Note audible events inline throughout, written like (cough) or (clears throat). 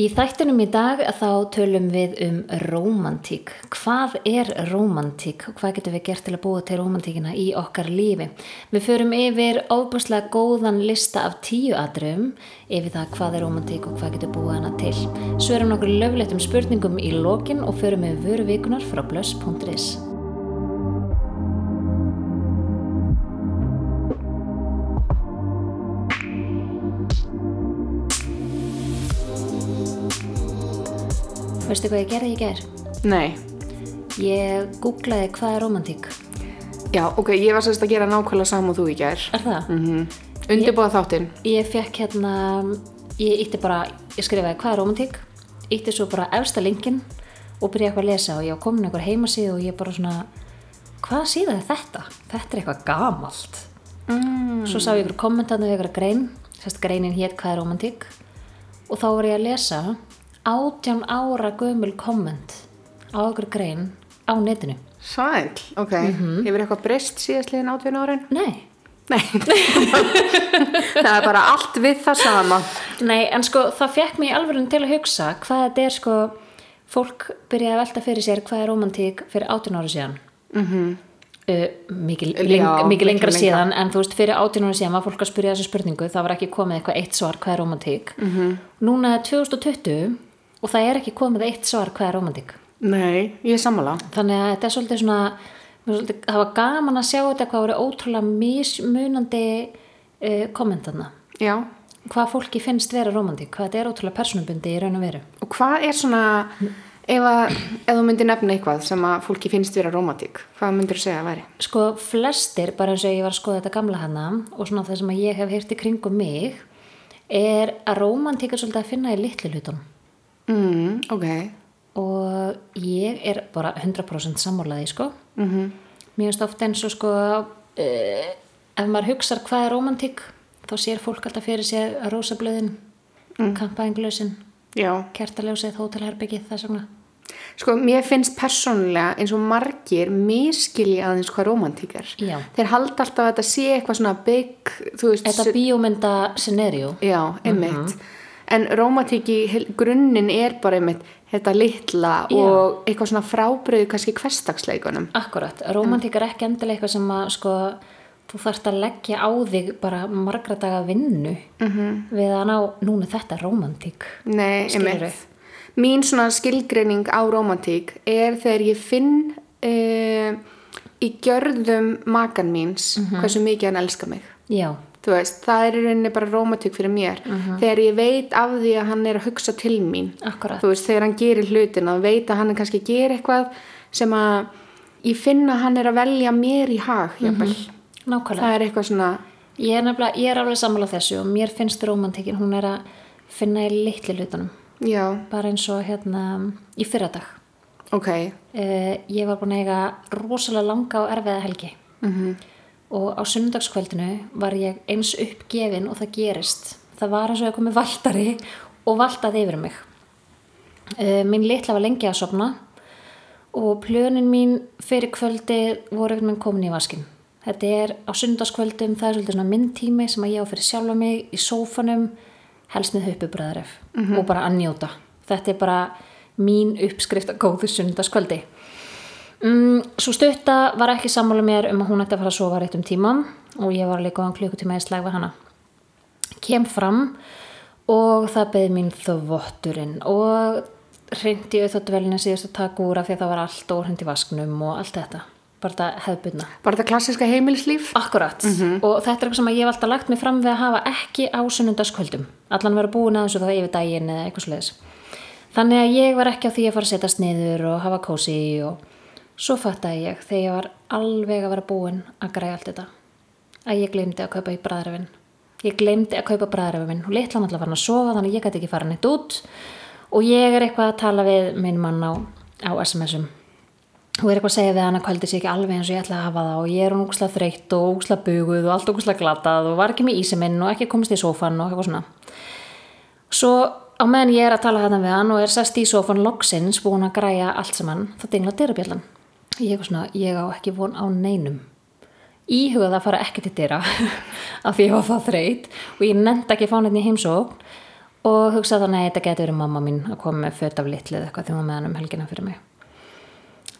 Í þættunum í dag þá tölum við um rómantík. Hvað er rómantík? Hvað getum við gert til að búa til rómantíkina í okkar lífi? Við förum yfir óbúslega góðan lista af tíu adrum yfir það hvað er rómantík og hvað getur búið hana til. Svörum nokkur lögleitum spurningum í lokin og förum við vöru vikunar frá blöss.is. Veistu hvað ég gerði í ger? Nei. Ég googlaði hvað er romantík. Já, ok, ég var sérst að gera nákvæmlega saman þú í gær. Er það? Mm Undirbúða þáttinn. Ég fekk hérna, ég ítti bara, ég skrifaði hvað er romantík, ítti svo bara efsta linkin og byrjaði eitthvað að lesa og ég var komin einhver heimasíð og ég bara svona, hvað síðan er þetta? Þetta er eitthvað gamalt. Mm. Svo sá ég ykkur kommentandi við ykkur grein, sérst greinin hétt hvað er romantík og þá var ég að lesa átján ára gömul komment á ykkur grein á netinu. Sæl, ok. Hefur eitthvað breyst síðast liðin átveinu árin? Nei. Nei. (laughs) það er bara allt við það sama. Nei, en sko það fekk mig alveg til að hugsa hvað þetta er sko, fólk byrjaði að velta fyrir sér hvað er romantík fyrir 18 ára síðan. Mm -hmm. uh, mikið, Já, leng, mikið lengra lengra. síðan, en þú veist fyrir 18 ára síðan var fólk að spyrja þessu spurningu, það var ekki komið eitthvað eitt svar hvað er romantík. Mm -hmm. Núna er 2020 og það er ekki komið eitt svar hvað er romantík. Nei, ég er sammála. Þannig að þetta er svolítið svona, svolítið, það var gaman að sjá þetta hvað voru ótrúlega mismunandi uh, kommentarna Já. hvað fólki finnst vera romantík, hvað þetta er ótrúlega persónubundi í raun og veru. Og hvað er svona, ef, að, ef þú myndir nefna eitthvað sem að fólki finnst vera romantík, hvað myndir þú segja að væri? Sko flestir, bara eins og ég var að skoða þetta gamla hana og svona það sem ég hef heyrt í kringum mig er að romantík er svolítið að finna í litlu hlutunum Mm, ok. og ég er bara 100% sammálaði sko. Mm -hmm. Mér finnst ofta eins og sko uh, ef maður hugsar hvað er romantík þá sér fólk alltaf fyrir sér rosablöðin, mm. kampaðinglösin, kertaljósið, hótelherbyggið, þess vegna. Sko, mér finnst persónulega eins og margir miskilji aðeins hvað romantík er. Já. Þeir halda alltaf að þetta sé eitthvað svona veist, Þetta bíómynda scenario. já, einmitt. En romantík í grunninn er bara einmitt þetta litla Já. og eitthvað svona frábriðu kannski hverstagsleikunum. Akkurat, romantík er ekki endilega eitthvað sem að sko, þú þarft að leggja á þig bara margra daga vinnu -hmm. við að ná, núna þetta romantík Nei, einmitt. Mín svona skilgreining á romantík er þegar ég finn uh, í gjörðum makan míns hversu mikið hann elskar mig. Já, Þú veist, það er í rauninni bara romantík fyrir mér. Þegar ég veit af því að hann er að hugsa til mín. akkurat. Þú veist, þegar hann gerir hlutina og veit að hann er kannski að gera eitthvað sem að ég finna að hann er að velja mér í hag, jafnvel. Nákvæmlega, Það er eitthvað svona, ég er nefnilega, ég er alveg sammála þessu og mér finnst romantíkin, hún er að finna í litli hlutunum. Já, bara eins og hérna í fyrradag. Ok, uh, ég var búin að eiga rosalega langa og erfiða helgi. Mhm, og á sunnudagskvöldinu var ég eins uppgefin og það gerist. Það var eins og ég komið valtari og valtaði yfir mig. Uh, minn litla var lengi að sofna og plönin mín fyrir kvöldi voru einhvern veginn komin í vaskin þetta er á sunnudagskvöldum það er svolítið svona minn tími sem að ég á fyrir sjálfa mig í sófanum helst með höpubræðaref og bara að njóta. Þetta er bara mín uppskrift að góðu sunnudagskvöldi Mm, svo stutta var ekki sammála mér um að hún ætti að fara að sofa rétt um tíma og ég var líka á klukkutíma í slag við hana. Kem fram og það beði mín þvotturinn og hrindi auðvitaðvelina síðast að taka úr af því að það var allt og hrindi vasknum og allt þetta. Bara þetta hefðbundna. bara þetta klassiska heimilislíf. Akkurat. Og þetta er eitthvað sem ég hef alltaf lagt mig fram við að hafa ekki á sunnundaskvöldum. Allan vera búin að þessu þá yfir daginn eða eitthvað sliðis. Þannig að ég var ekki á því að fara að setjast niður og hafa kósi og svo fattaði ég þegar ég var alveg að vera búin að græja allt þetta. Að ég glemdi að kaupa í bræðarefin. Ég glemdi að kaupa bræðarefin og litla náttúrulega farin að sofa þannig að ég gæti ekki fara neitt út og ég er eitthvað að tala við minn mann á, á SMS-um og er eitthvað að segja við hann að kvöldi sé ekki alveg eins og ég ætla að hafa það og ég er hún úkslega þreytt og úkslega buguð og allt úkslega glatað og var ekki með ísi minn og ekki komist í sófan og eitthvað svona svo á meðan ég er að tala þetta við hann og er sest í sófan loksins búin að græja allt saman þá dingla dyrabjallan ég, eitthvað svona, ég á ekki von á neinum. Íhugað að fara ekki til dyra (laughs) af því ég var það þreytt og ég nefndi ekki að fá í heimsókn og hugsaði þannig að þetta geti verið mamma mín að koma með föt af litlið eitthvað því hún var með hann um helgina fyrir mig.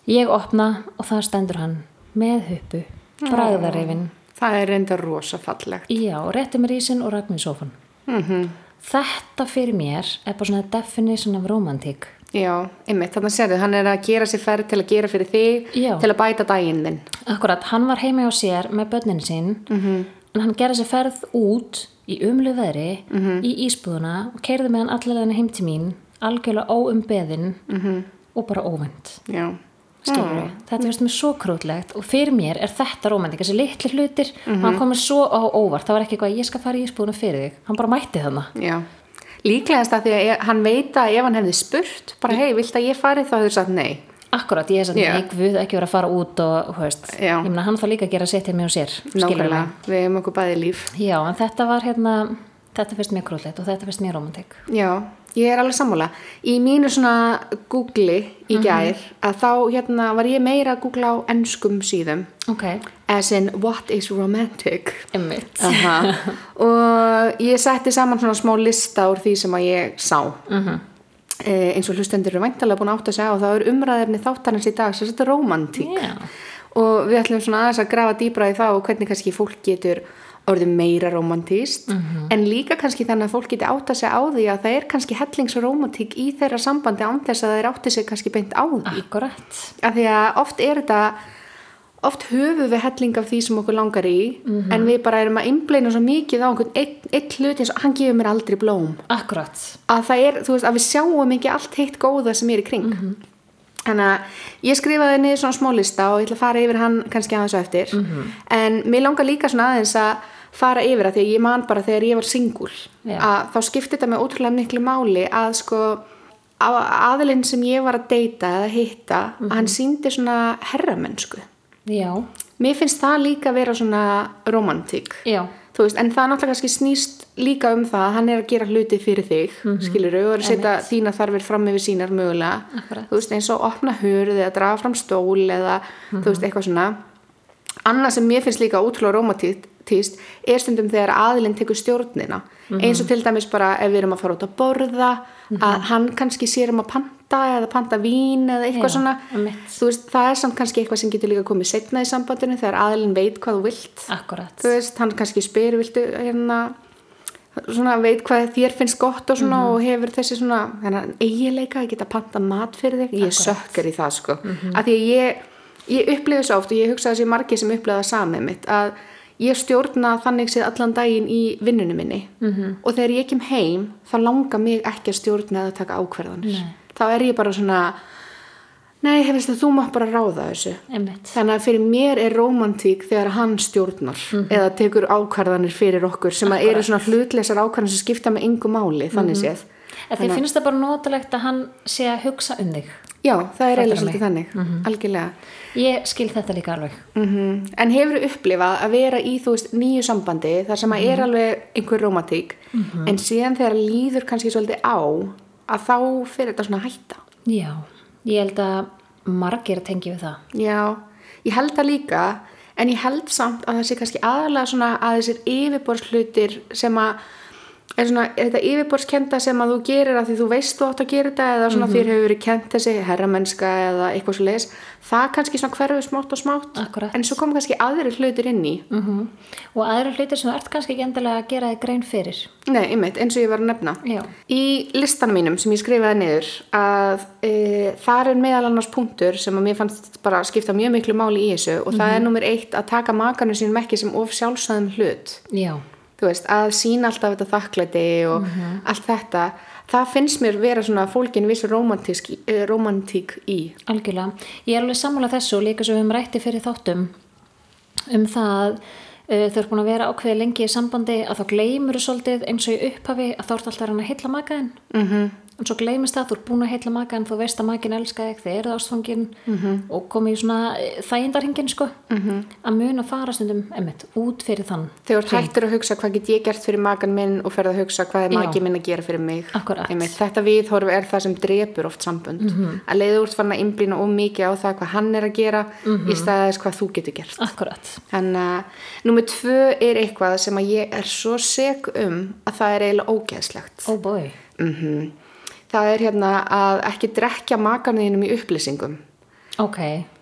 Ég opna og það stendur hann með huppu, bragðarifin Það er reynda rosa fallegt. já, rétti mér í sinn og rætt mér í sófan þetta fyrir mér er bara svona definition of romantík Já, einmitt, þannig að sérðu, hann er að gera sér ferð til að gera fyrir þig, Já. til að bæta daginn þinn. Akkurat, hann var heima hjá sér með börnin sín -hmm. en hann gerði sér ferð út í umlu veðri í ísbúðuna og keirði með hann allavega heim til mín algjörlega óumbeðin -hmm. og bara óvend Já. skilur við, þetta finnst mér svo krútlegt og fyrir mér er þetta romantik þessi litli hlutir, hann komið svo á óvart það var ekki eitthvað, ég skal fara í ísbúðuna fyrir þig hann bara mætti þarna Já. Líklegast að því að hann veit að ef hann hefði spurt, bara hei, vilt að ég fari þá hefur sagt nei. Akkurat, ég svona, Já. nei, guð ekki vera að fara út og, veist, ég meina, hann þarf líka að gera sitt til mig og sér, Nákvæmlega, við hefum okkur bæði líf. Já, en þetta var hérna, þetta finnst mér krúllegt og þetta finnst mér romantik. Já, ég er alveg sammála. Í mínu svona googli í gær, að þá hérna var ég meira að googla á enskum síðum, Ok, as in what is romantic. (laughs) og ég setti saman svona smá lista úr því sem að ég sá. Eh, eins og hlustendur eru væntalega búin að átta sig á þá er umræðefni þáttarins í dag sem þetta er romantík Já. og við ætlum svona aðeins að grafa dýbra í það og hvernig kannski fólk getur orðið meira romantíst en líka kannski þannig að fólk geti átta sig á því að það er kannski hellingsromantík í þeirra sambandi án þess að þeir átti sig kannski beint á því. Akkurat. af því að oft er þetta oft höfum við helling af því sem okkur langar í en við bara erum að innbleina svo mikið á einhvern einn ein hlut eins og hann gefur mér aldrei blóm. Akkurat. að það er, þú veist, að við sjáum ekki allt heitt góða sem er í kring. Þannig að ég skrifaði niður svona smá lista og ég ætla að fara yfir hann kannski aðeins á eftir. En mér langar líka svona aðeins að fara yfir að því að ég man bara þegar ég var singul að þá skipti þetta með ótrúlega miklu máli að sko að- aðilinn sem ég var að deyta eða hitta að hann síndi svona herramennsku. Já. mér finnst það líka vera svona romantík. Veist, en það náttúrulega kannski snýst líka um það að hann er að gera hluti fyrir þig mm -hmm. skilur og er að setja þína þarfir fram yfir sínar mögulega. Akkurat. þú veist, eins og opna hurð eða draga fram stól eða þú veist, eitthvað svona. Annað sem mér finnst líka ótrúlega romantíst er stundum þegar aðilinn tekur stjórnina. Eins og til dæmis bara ef við erum að fara út að borða að hann kannski sér um að panta eða panta vín eða eitthvað Já, svona. veist, það er samt kannski eitthvað sem getur líka komið setna í sambandinu þegar aðilinn veit hvað þú vilt. Akkurat. þú veist, hann kannski spyr viltu hérna svona veit hvað þér finnst gott og svona og hefur þessi svona eigileika að geta panta mat fyrir þig. Ég sökkar í það sko. Af því að ég, ég upplifi svo oft og ég hugsa að þessi margir sem upplifa það samið mitt að ég stjórna þannig séð allan daginn í vinnunum minni -hmm. og þegar ég kem heim þá langar mig ekki að stjórna eða taka ákverðanir Nei. þá er ég bara svona nei, hefist að þú mátt bara ráða þessu Emmitt. Þannig að fyrir mér er rómantík þegar hann stjórnar eða tekur ákvarðanir fyrir okkur sem að eru svona hlutlesar ákvarðanir sem skipta með engu máli, þannig séð. En þið finnst það bara notalegt að hann sé að hugsa um þig. Já, það er eiginlega svolítið þannig, algjörlega. Ég skil þetta líka alveg. Mm En hefur upplifað að vera í þú veist nýju sambandi þar sem að er alveg einhver rómantík en síðan þegar líður kannski svolítið á að þá fyrir þetta svona hætta. Já. Ég held að margir tengi við það. Já, ég held það líka en ég held samt að það sé kannski aðalega svona að þessir yfirborðslutir sem að er svona þetta yfirborðskenda sem að þú gerir að því þú veist þú átt að gera þetta eða svona þér hefur verið kent þessi herramennska eða eitthvað svo leis það kannski svona hverfið smátt og smátt Akkúrat. en svo kom kannski aðrir hlutir inn í Mm Og aðra hlutir sem ert kannski ekki endilega að gera þig grein fyrir. Nei, einmitt, eins og ég var að nefna Já. Í listanum mínum sem ég skrifaði niður að e, þar er meðal annars punktur sem að mér fannst bara skipta mjög miklu máli í þessu og það er nummer eitt að taka makanum sínum ekki sem of sjálfsæðum hlut Já. Þú veist, að sína alltaf þetta þakklæti og allt þetta það finnst mér vera svona fólkin vissu romantík, eh, í. Algjörlega. Ég er alveg sammála þessu líka svo við höfum rætti fyrir þáttum um það uh, þau eru búin að vera ákveði lengi í sambandi að þá gleymur þú svolítið eins og í upphafi að þá ert alltaf að heilla makaðin mm en svo gleymist það, þú ert búin að heitla maka en þú veist að makin elska þig, þið eruð ástfangin -hmm. og komið í svona þægindarhingin sko, -hmm. að muna fara stundum emmitt, út fyrir þann Þegar þú hættir að hugsa hvað get ég gert fyrir makan minn og ferð að hugsa hvað er Já. maki minn að gera fyrir mig. Einmitt, Þetta viðhorf er það sem drepur oft sambönd Mhm. að leiða úr fann að innblýna of mikið á það hvað hann er að gera Mhm. í staðis hvað þú getur gert akkurat, Þannig að númer tvö er eitthvað sem að ég er svo seg um að það er eiginlega ógeðslegt. oh Mm Það er hérna að ekki drekja makarniðinum í upplýsingum. ok,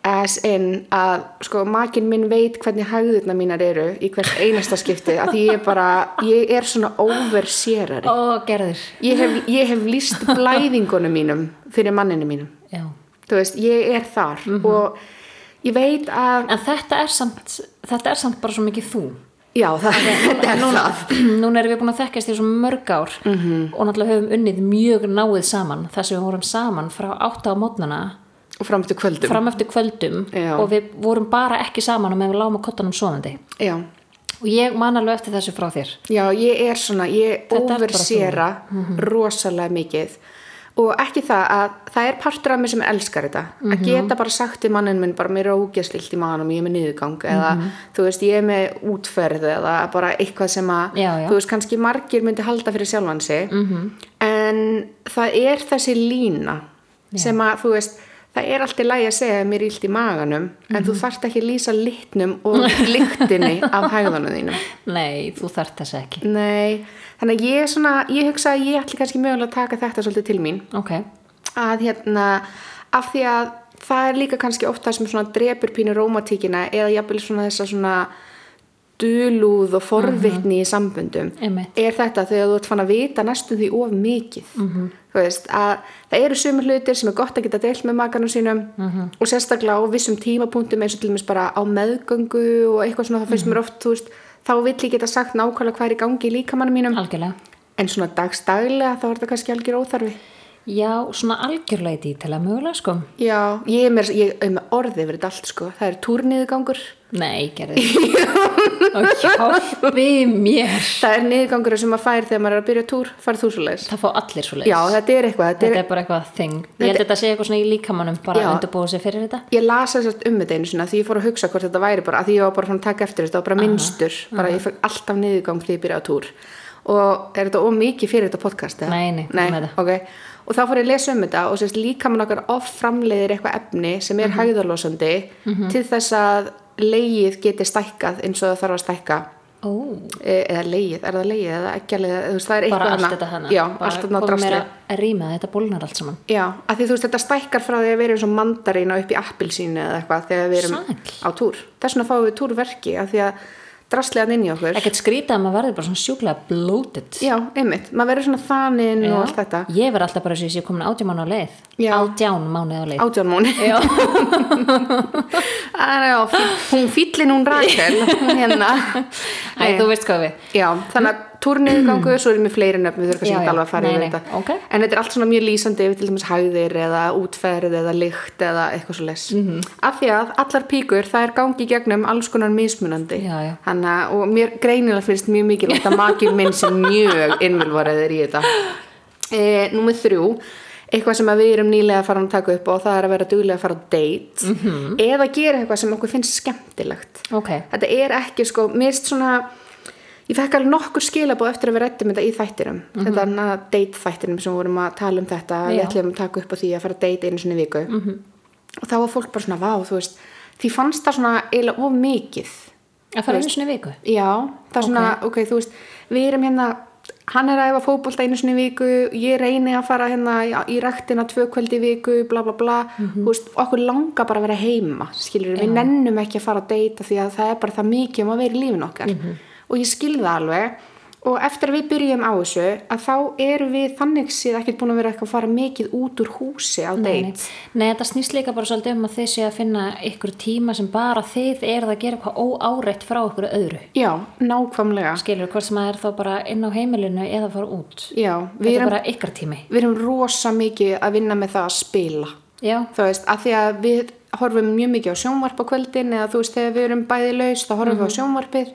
As in að sko makin minn veit hvernig hægðurna mínar eru í hvert einasta skipti að því ég bara, ég er svona oversérari. ó gerður Ég hef, ég hef líst blæðingunum mínum fyrir manninu mínum. já. Þú veist, ég er þar og ég veit að, en þetta er samt þetta er samt bara svo mikið þú já (laughs) þetta er það. (clears throat) núna erum við búin að þekkast í svo mörg ár -hmm. og náttúrulega höfum unnið mjög náið saman þess að við vorum saman frá 8 á mótnana Og fram til kvöldum. fram eftir kvöldum og við vorum bara ekki saman og með við lágum á kottanum sofandi Já. og ég man alveg eftir þessu frá þér Já, ég er svona, ég Þetta er bara oversera rosalega mikið og ekki það að það er partur af mér sem elskar þetta. Mhm. að geta bara sagt til mannin minn bara mér er ógeðslilt í manum, ég er með niðurgang eða þú veist, ég er með útferð eða bara eitthvað sem að Já, já. þú veist, kannski margir myndi halda fyrir sjálfan sig. -hmm. en það er þessi lína sem að þú veist það er alltaf lægi að segja að mér er illt í maganum en þú þarft ekki að lýsa litnum og lyktinni af (laughs) hægðunum þínum. Nei, þú þarft þess ekki. Nei, þannig að ég, svona, ég hugsa að ég ætli kannski mögulega að taka þetta svolítið til mín ok, að hérna, af því að það er líka kannski oft það sem svona drepur pínu rómatíkina eða jafnvel svona þessa svona dulúð og forvitni í samböndum Einmitt. er þetta þegar þú ert fann að vita næstum því of mikið -hmm. þú veist að það eru sumur hlutir sem er gott að geta deilt með makanum sínum -hmm. og sérstaklega á vissum tímapunktum eins og til dæmis bara á meðgöngu og eitthvað svona það finnst mér oft þú veist þá vill ég geta sagt nákvæmlega hvað er í gangi í líkamannum mínum algjörlega en svona dagstaglega þá er þetta kannski algjör óþarfi já, svona algjörlega í dítilega mögulega sko Já, ég er með, orðið þetta allt sko. Það er túrniðugangur. Nei, gerði (laughs) og hjálpi mér Það er niðugangur sem maður fær þegar maður er að byrja túr, farið þú svo leiðis. það fá allir svo Já, þetta. Þetta þetta er, bara eitthvað þing ég held að þetta sé eitthvað svona í líkamannum bara að undirbúa sig fyrir þetta ég las þess um þetta einu svona því ég fór að hugsa hvort þetta væri bara, að því ég var bara að taka eftir þetta og bara minnstur, bara ég fekk alltaf niðugang þegar ég byrja á túr. Og er þetta ómikið fyrir þetta podcast? Nei, nei, nei með það. ok. Og þá fór ég að lesa um þetta og sérst líka mann okkar oft framleiðir eitthvað efni sem er hægðarlósandi til þess að leið geti stækkað eins og það þarf að stækka. E- eða leið, er það leið eða ekki að leið, þú veist, það er eitthvað bara allt þetta hana. Já, bara allt drastli mér að rýma þetta bólnar allt saman. Já, að því þú veist, þetta stækkar frá því að við erum svo mandarína upp í appilsínu eða eitthvað þegar við erum Sæll. á túr. Þess vegna fáum við túrverki af því að drastlegan inn í okkur. Ekkert skrítið að maður verður bara svona sjúklega bloated. Já, einmitt, maður verður svona þaninn og allt þetta. Ég verð alltaf bara þess að ég sé komin átján mánu á leið. Já. átján mánu á leið. (laughs) Já, fí- hún fýllin hún Rakel hérna. Æ, þú veist hvað við Já, þannig að túrniðgangu, svo erum við fleiri nöfn, við þurfum kannski ekki alveg að fara Nei, yfir nei, þetta. ok. En þetta er allt svona mjög lýsandi yfir til dæmis hæðir eða útferð eða lykt eða eitthvað svo les. Mhm. -hmm. Af því að allar píkur, það er gangi í gegnum alls konar mismunandi. Já, já. Þannig að, og mér greinilega finnst mjög mikilvægt að makið minn sem mjög innvilvarðir í þetta. E, númer þrjú, eitthvað sem við erum nýlega að fara að taka upp og það er að vera duglega að fara á date Mhm. -hmm. eða gera eitthvað sem okkur finnst skemmtilegt ok, þetta er ekki sko, finnst svona ég fekk alveg nokkur skilabóð eftir að við rættum þetta í þættinum. Þetta er hana date þættinum sem við vorum að tala um þetta. Við Já. ætlum að taka upp á því að fara að date einu í viku. -hmm. og þá var fólk bara svona, vá, veist því fannst það svona eiginlega of mikið. Að fara einu svona viku? Já, það er svona, ok, þú veist við erum hérna, hann er að efa fótbolta einu í viku, ég reyni að fara hérna í, ræktina tvö kvöldi viku bla bla bla, þú veist, okkur langar bara að vera heima, skilur við nennum ekki að fara að deyta því að það er bara það mikið um að vera í lífin okkar og ég skil það alveg og eftir að við byrjum á þessu að þá erum við þannig séð ekkert búin að vera eitthvað að fara mikið út úr húsi á Nei, nei. þetta snýst líka bara svolítið um að þið séu að finna ykkur tíma sem bara þið eruð að gera eitthvað óáreitt frá ykkur öðru. já, nákvæmlega Skilur, hvort sem það er þá bara inn á heimilinu eða fara út. já, Þetta er bara ykkar tími. við erum rosa mikið að vinna með það að spila Já, þú veist, að því að við horfum mjög mikið á sjónvarp á kvöldin eða þú veist, þegar við erum bæði laus þá horfum við á sjónvarpið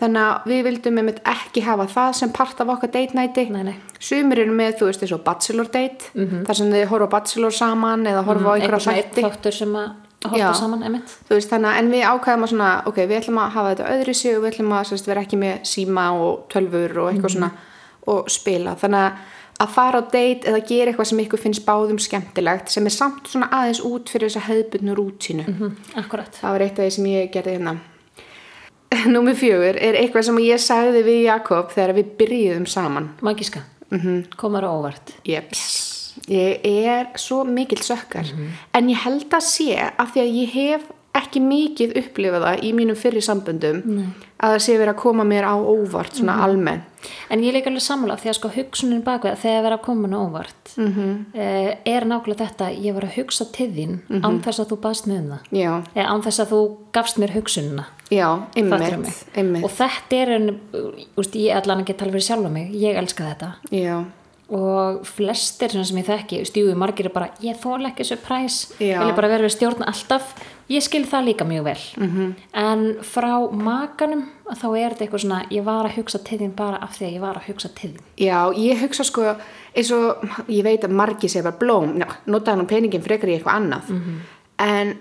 þannig að við vildum einmitt ekki hafa það sem part af okkar date nighti. Nei, nei. sumir eru með, þú veist, eins og bachelor date þar sem þið horfa bachelor saman eða horfa á Mhm. eitthvað einhverja svona eitt þætti þáttur sem að horfa saman, þú veist, að en við ákvæðum að svona ok, við ætlum að hafa þetta öðru sig og við ætlum að sérst, vera ekki með síma og tölfur og eitthvað svona og spila, þannig að að fara á date eða gera eitthvað sem ykkur finnst báðum skemmtilegt sem er samt svona aðeins út fyrir þessa hefðbundnu rútínu. Mm, akkurat, það var eitt af því sem ég gerði hérna (laughs) Númer fjögur er eitthvað sem ég sagði við Jakob þegar við byrjuðum saman magiska Mhm. -hmm. komar á óvart Jeps. Ég er svo mikill sökkar en ég held að sé af því að ég hef ekki mikið upplifað það í mínum fyrri samböndum Nei. að það sé verið að koma mér á óvart svona almenn En ég líka alveg sammála því að sko hugsunin bakveð þegar vera komin á óvart Mhm. -hmm. er nákvæmlega þetta ég var að hugsa til þín án þess að þú baðst með um það eða án þess að þú gafst mér hugsunina já, einmitt. og þetta er en, úst, ég allan ekki tala fyrir sjálfa mig ég elska þetta Já, og flestir sem ég þekki stjúi margir er bara, ég þóla ekki Já. vilja bara vera við stjórn alltaf ég skil það líka mjög vel Mhm. -hmm. en frá makanum þá er þetta eitthvað svona, ég var að hugsa til þín bara af því að ég var að hugsa til þín já, ég hugsa sko eins og, ég veit að margi sé bara blóm, já, notaði nú peningin frekar í eitthvað annað Mhm. en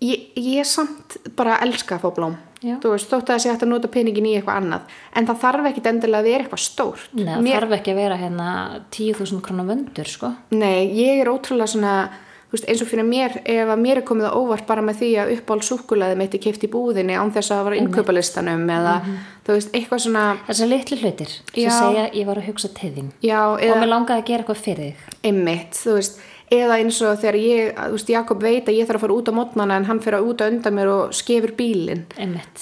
ég, ég samt bara elska að fá blóm Já. þú veist, þótt að það sé hægt að nota peningin í eitthvað annað. En það þarf ekkit endilega að vera eitthvað stórt. Nei, það Mér- þarf ekki að vera hérna 10.000 krónar vöndur, sko. Nei, ég er ótrúlega svona veist, eins og fyrir mér, ef að mér er komið á óvart bara með því að uppáld súkulaði mitt er keift í búðinni án þess að það var innkaupalistanum eða þú veist, eitthvað svona Þessi litlu hlutir sem segja ég var að hugsa til þín. Já, og eða mér langaði að gera eitthvað fyrir þig. Einmitt, þú veist eða eins og þegar ég, þú veist, Jakob veit að ég þarf að fara út á mótnana en hann fyrir að út á undan mér og skefur bílinn.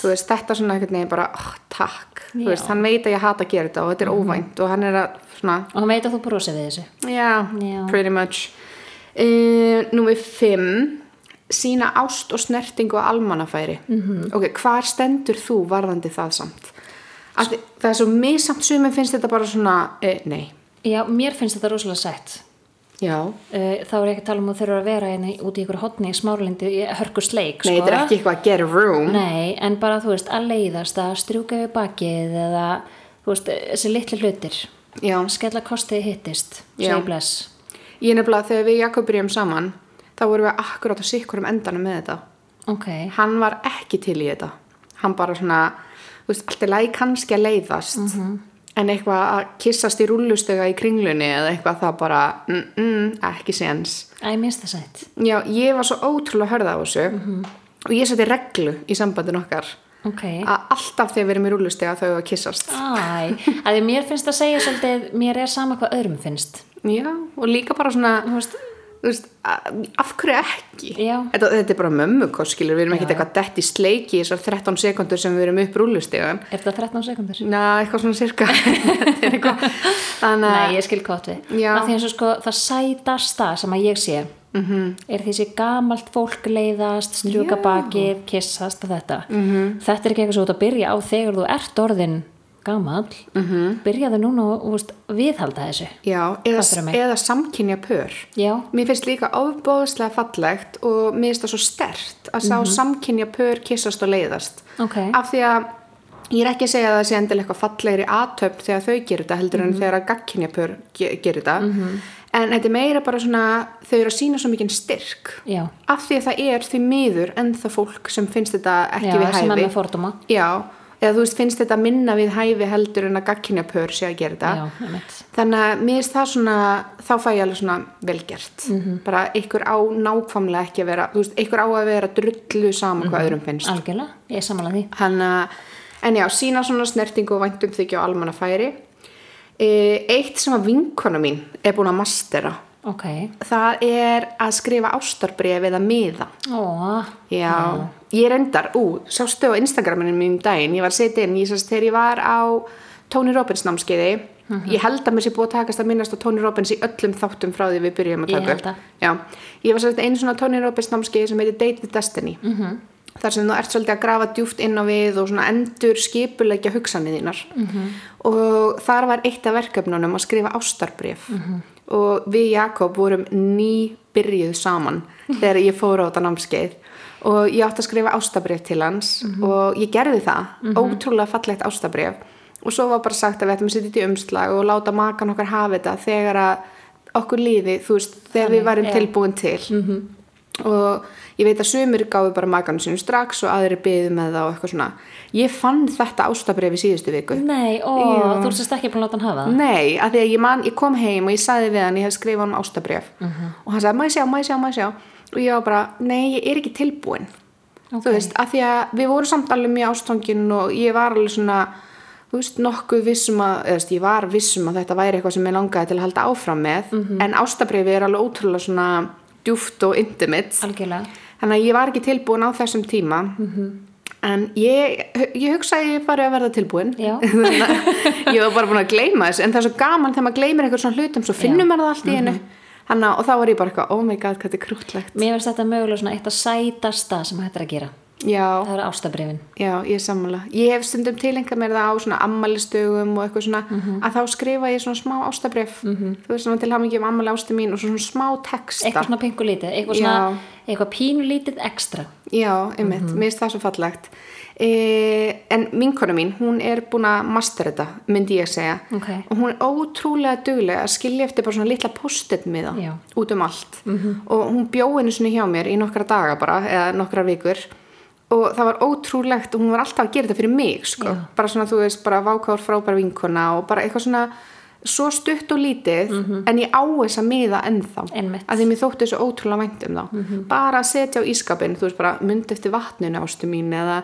Þú veist, þetta svona einhvern veginn bara, oh, takk. Þú Já. veist, hann veit að ég hata að gera þetta og þetta er óvænt og hann er að, svona, og hann veit að þú brosið við þessu. Já, Já. pretty much. Uh, Númer 5 sína ást og snertingu á almannafæri. -hmm. ok, hvar stendur þú varðandi það samt? Þi- það er svo misamt sumum finnst þetta bara svona eh, nei, Já, mér finnst þetta rosalega sætt já. Uh, þá er ég ekki að tala um að þurfa að vera hérna út í ykkur hotni í smárlindi í hörku sleik nei, sko. þetta er ekki eitthvað get a room. Nei, en bara þú veist að leiðast að strjúka við bakið eða þú veist, þessi litlu hlutir. Já, skella kostið hittist. Já. ég er nefnilega þegar við Jakob byrjum saman þá vorum við akkurát að sikkur um endanum með þetta. Ok, hann var ekki til í þetta. Hann bara svona, þú veist, allt er læg kannski að leiðast. Mhm. En eitthvað að kissast í rúllustöga í kringlunni eða eitthvað það bara mm, mm, ekki séns. Æ, mér finnst það sætt. Já, ég var svo ótrúlega hörða á þessu Mhm. og ég seti reglu í sambandin okkar Ok, að alltaf þegar við erum í rúllustega þau að kissast æ, að mér finnst að segja svolítið, mér er sama hvað öðrum finnst. Já, og líka bara svona Þú veist, veist, af hverju ekki? Þetta, þetta er bara mömmukost skilur við erum ekkert eitthvað dett í sleiki þessar 13 sekundur sem við erum upp rúllustegan er þetta 13 sekundur? Na, eitthvað svona cirka (laughs) eitthvað. Þannig Nei, ég skil gott við. Já. að því eins og sko það sætasta sem að ég sé -hmm. er þessi gamalt fólk leiðast, strjúka bakið kissast og þetta. -hmm. þetta er ekki eitthvað svo að byrja á þegar þú ert orðin gamall -hmm. byrjaðu núna veist, viðhalda þessu. Já, eða, eða samkynja pör. Já, Mér finnst líka ofbóðslega fallegt og mér finnst það svo stert að sá samkynja pör kissast og leiðast. Ok. Af því að ég er ekki að segja að það sé endilega eitthvað fallegri aðtöfn þegar þau gerir þetta heldur en þegar að gagkynja pör ge- gerir þetta. En þetta er meira bara svona þau eru að sína svo mikinn styrk. Já, af því að það er því miður en það fólk sem finnst þetta ekki já við sem er hæfi. með fordóma. Já, eða þú veist, finnst þetta minna við hæfi heldur en að gagkynja pör sé að gera þetta. Já, þannig að mér finnst það svona þá fæ ég alveg svona velgert Mhm. bara ykkur á nákvæmlega ekki að vera þú veist, ykkur á að vera drullu sama Mhm. hvað öðrum finnst. Algjörlega, ég er samanlega því. Þannig að, en já, sína svona snertingu og væntum þykja á almanna færi e, eitt sem að vinkona mín er búin að mastera. Ok, það er að skrifa ástarbref eða miða. Ó, Já, ég reyndar, ú, sástu á Instagraminu mínum daginn, ég var inn, ég sérst þegar ég var á Tony Robbins námskeiði, Mhm. ég held að mér sé búið að takast að minnast á Tony Robbins í öllum þáttum frá því við byrjum að Ég taka. Já, ég var sérst einu svona Tony Robbins námskeiði sem heitir Date with Destiny, Mhm. -hmm. þar sem þú ert svolítið að grafa djúft inn á við og svona endur skipulegja hugsanið þínar Mhm. -hmm. og þar var eitt af verkefnunum að skrifa ástarbref Mhm. og við Jakob vorum ný byrjuð saman (laughs) þegar ég fór á þetta námskeið og ég átti að skrifa ástabrif til hans og ég gerði það, ótrúlega fallegt ástabrif og svo var bara sagt að við ættum að setja þetta í umslag og láta makan okkar hafa þetta þegar að okkur líði, þú veist, þegar við Þannig, varum já. tilbúin til. Og ég veit að sumir gáðu bara makanum sínum strax og aðri byðu með það og eitthvað svona. Ég fann þetta ástabrif í síðustu viku. Nei, Já. þú sérst ekki að láta hann hafa það? Nei, að því að ég, man, ég kom heim og ég sagði við hann, ég hef skrifað hann ástabref og hann sagði, ég sjá, ég sjá, ég sjá og ég var bara, nei, ég er ekki tilbúin. Ok. þú veist, að því að við vorum samt alveg mjög ástfangin og ég var alveg svona þú veist, nokkuð vissum að eða, þú veist, ég var vissum að þetta væri eitthvað sem ég langaði til að halda áfram með en ástabrifi er alveg ótrúlega svona djúft og intimate. Algjörlega. Þannig að ég var ekki tilbúin á þessum tíma. En ég, ég hugsa að ég fari að verða tilbúin. (laughs) Ég var bara búin að gleyma þessu en það er svo gaman þegar maður gleymir eitthvað svona hlutum svo finnum maður það allt í einu Hanna, og þá var ég bara eitthvað, oh my god, hvað þetta er krútlegt Mér finnst þetta mögulega svona eitt að sætasta sem hægt er að gera. Já, Það eru ástabrifin já, ég er sammála. Ég hef stundum tilengað mér það á svona ammælistugum og eitthvað svona, að þá skrifa ég svona smá ástabrif, þú veist til hafa mikið um ammæli ástu mín og svona smá texta. Eitthvað svona pingulítið, eitthvað Já. svona eitthvað pínulítið ekstra. Já, einmitt, mér finnst það svo fallegt en vinkona mín hún er búin að master þetta myndi ég segja. Ok. og hún er ótrúlega dugleg að skilja eftir bara svona litla post-it miða út um allt. Og hún bjó einu svona hjá mér í nokkra daga bara eða nokkra vikur. Og það var ótrúlegt og hún var alltaf að gera þetta fyrir mig sko. Já. bara svona þú veist, bara vákáður frábæra vinkona og bara eitthvað svona svo stutt og lítið en ég á þess að miða ennþá. Einmitt. að því mér þótti þessu ótrúlega vænt um þá. Bara að setja á ískapin þú veist bara myndi eftir vatninu ástu mín eða,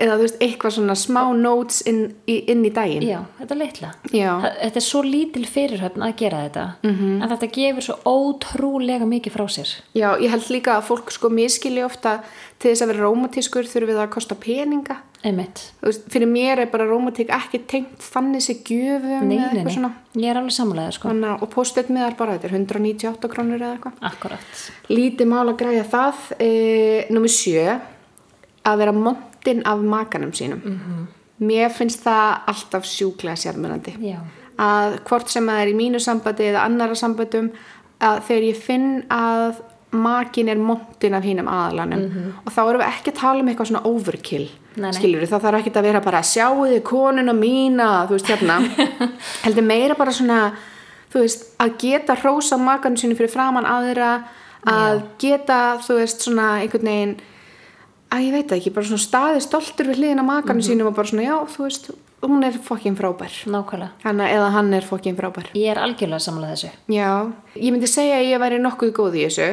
eða þú veist eitthvað svona smá notes inn inn í daginn. Já, þetta er litla Þetta er svo lítil fyrirhöfn að gera þetta en þetta gefur svo ótrúlega mikið frá sér. Já, ég held líka að fólk sko miskili ofta til þess að vera rómatískur þurfum við að kosta peninga. Veist, fyrir mér er bara rómatík ekki tengt þannig sér gjöfum Nei, nei, nei, ég er alveg samlega sko. Og postið miðar bara, þetta er 198 krónur eða eitthvað. Akkurat. Lítið mál að græja það. E, Númer sjö að vera montin af makanum sínum. Mér finnst það alltaf sjúklega sérmennandi Já, að hvort sem það er í mínu sambandi eða annara sambandum að þegar ég finn að makin er montin af hínum aðalanum og þá erum við ekki að tala um eitthvað svona overkill Nei, nei. skilur þá þarf ekki að vera bara sjáu þið konuna mína þú veist hérna. (laughs) Heldur meira bara svona þú veist að geta hrósa makanum sínu fyrir framann aðra að geta þú veist svona einhvern veginn að ég veit ekki, bara svona staði stoltur við hliðina makanum sínum og bara svona já, þú veist, hún er fokkin frábær. Nákvæmlega. Hanna, eða hann er fokkin frábær. Ég er algjörlega samlega þessu. Já, ég myndi segja að ég væri nokkuð góð í þessu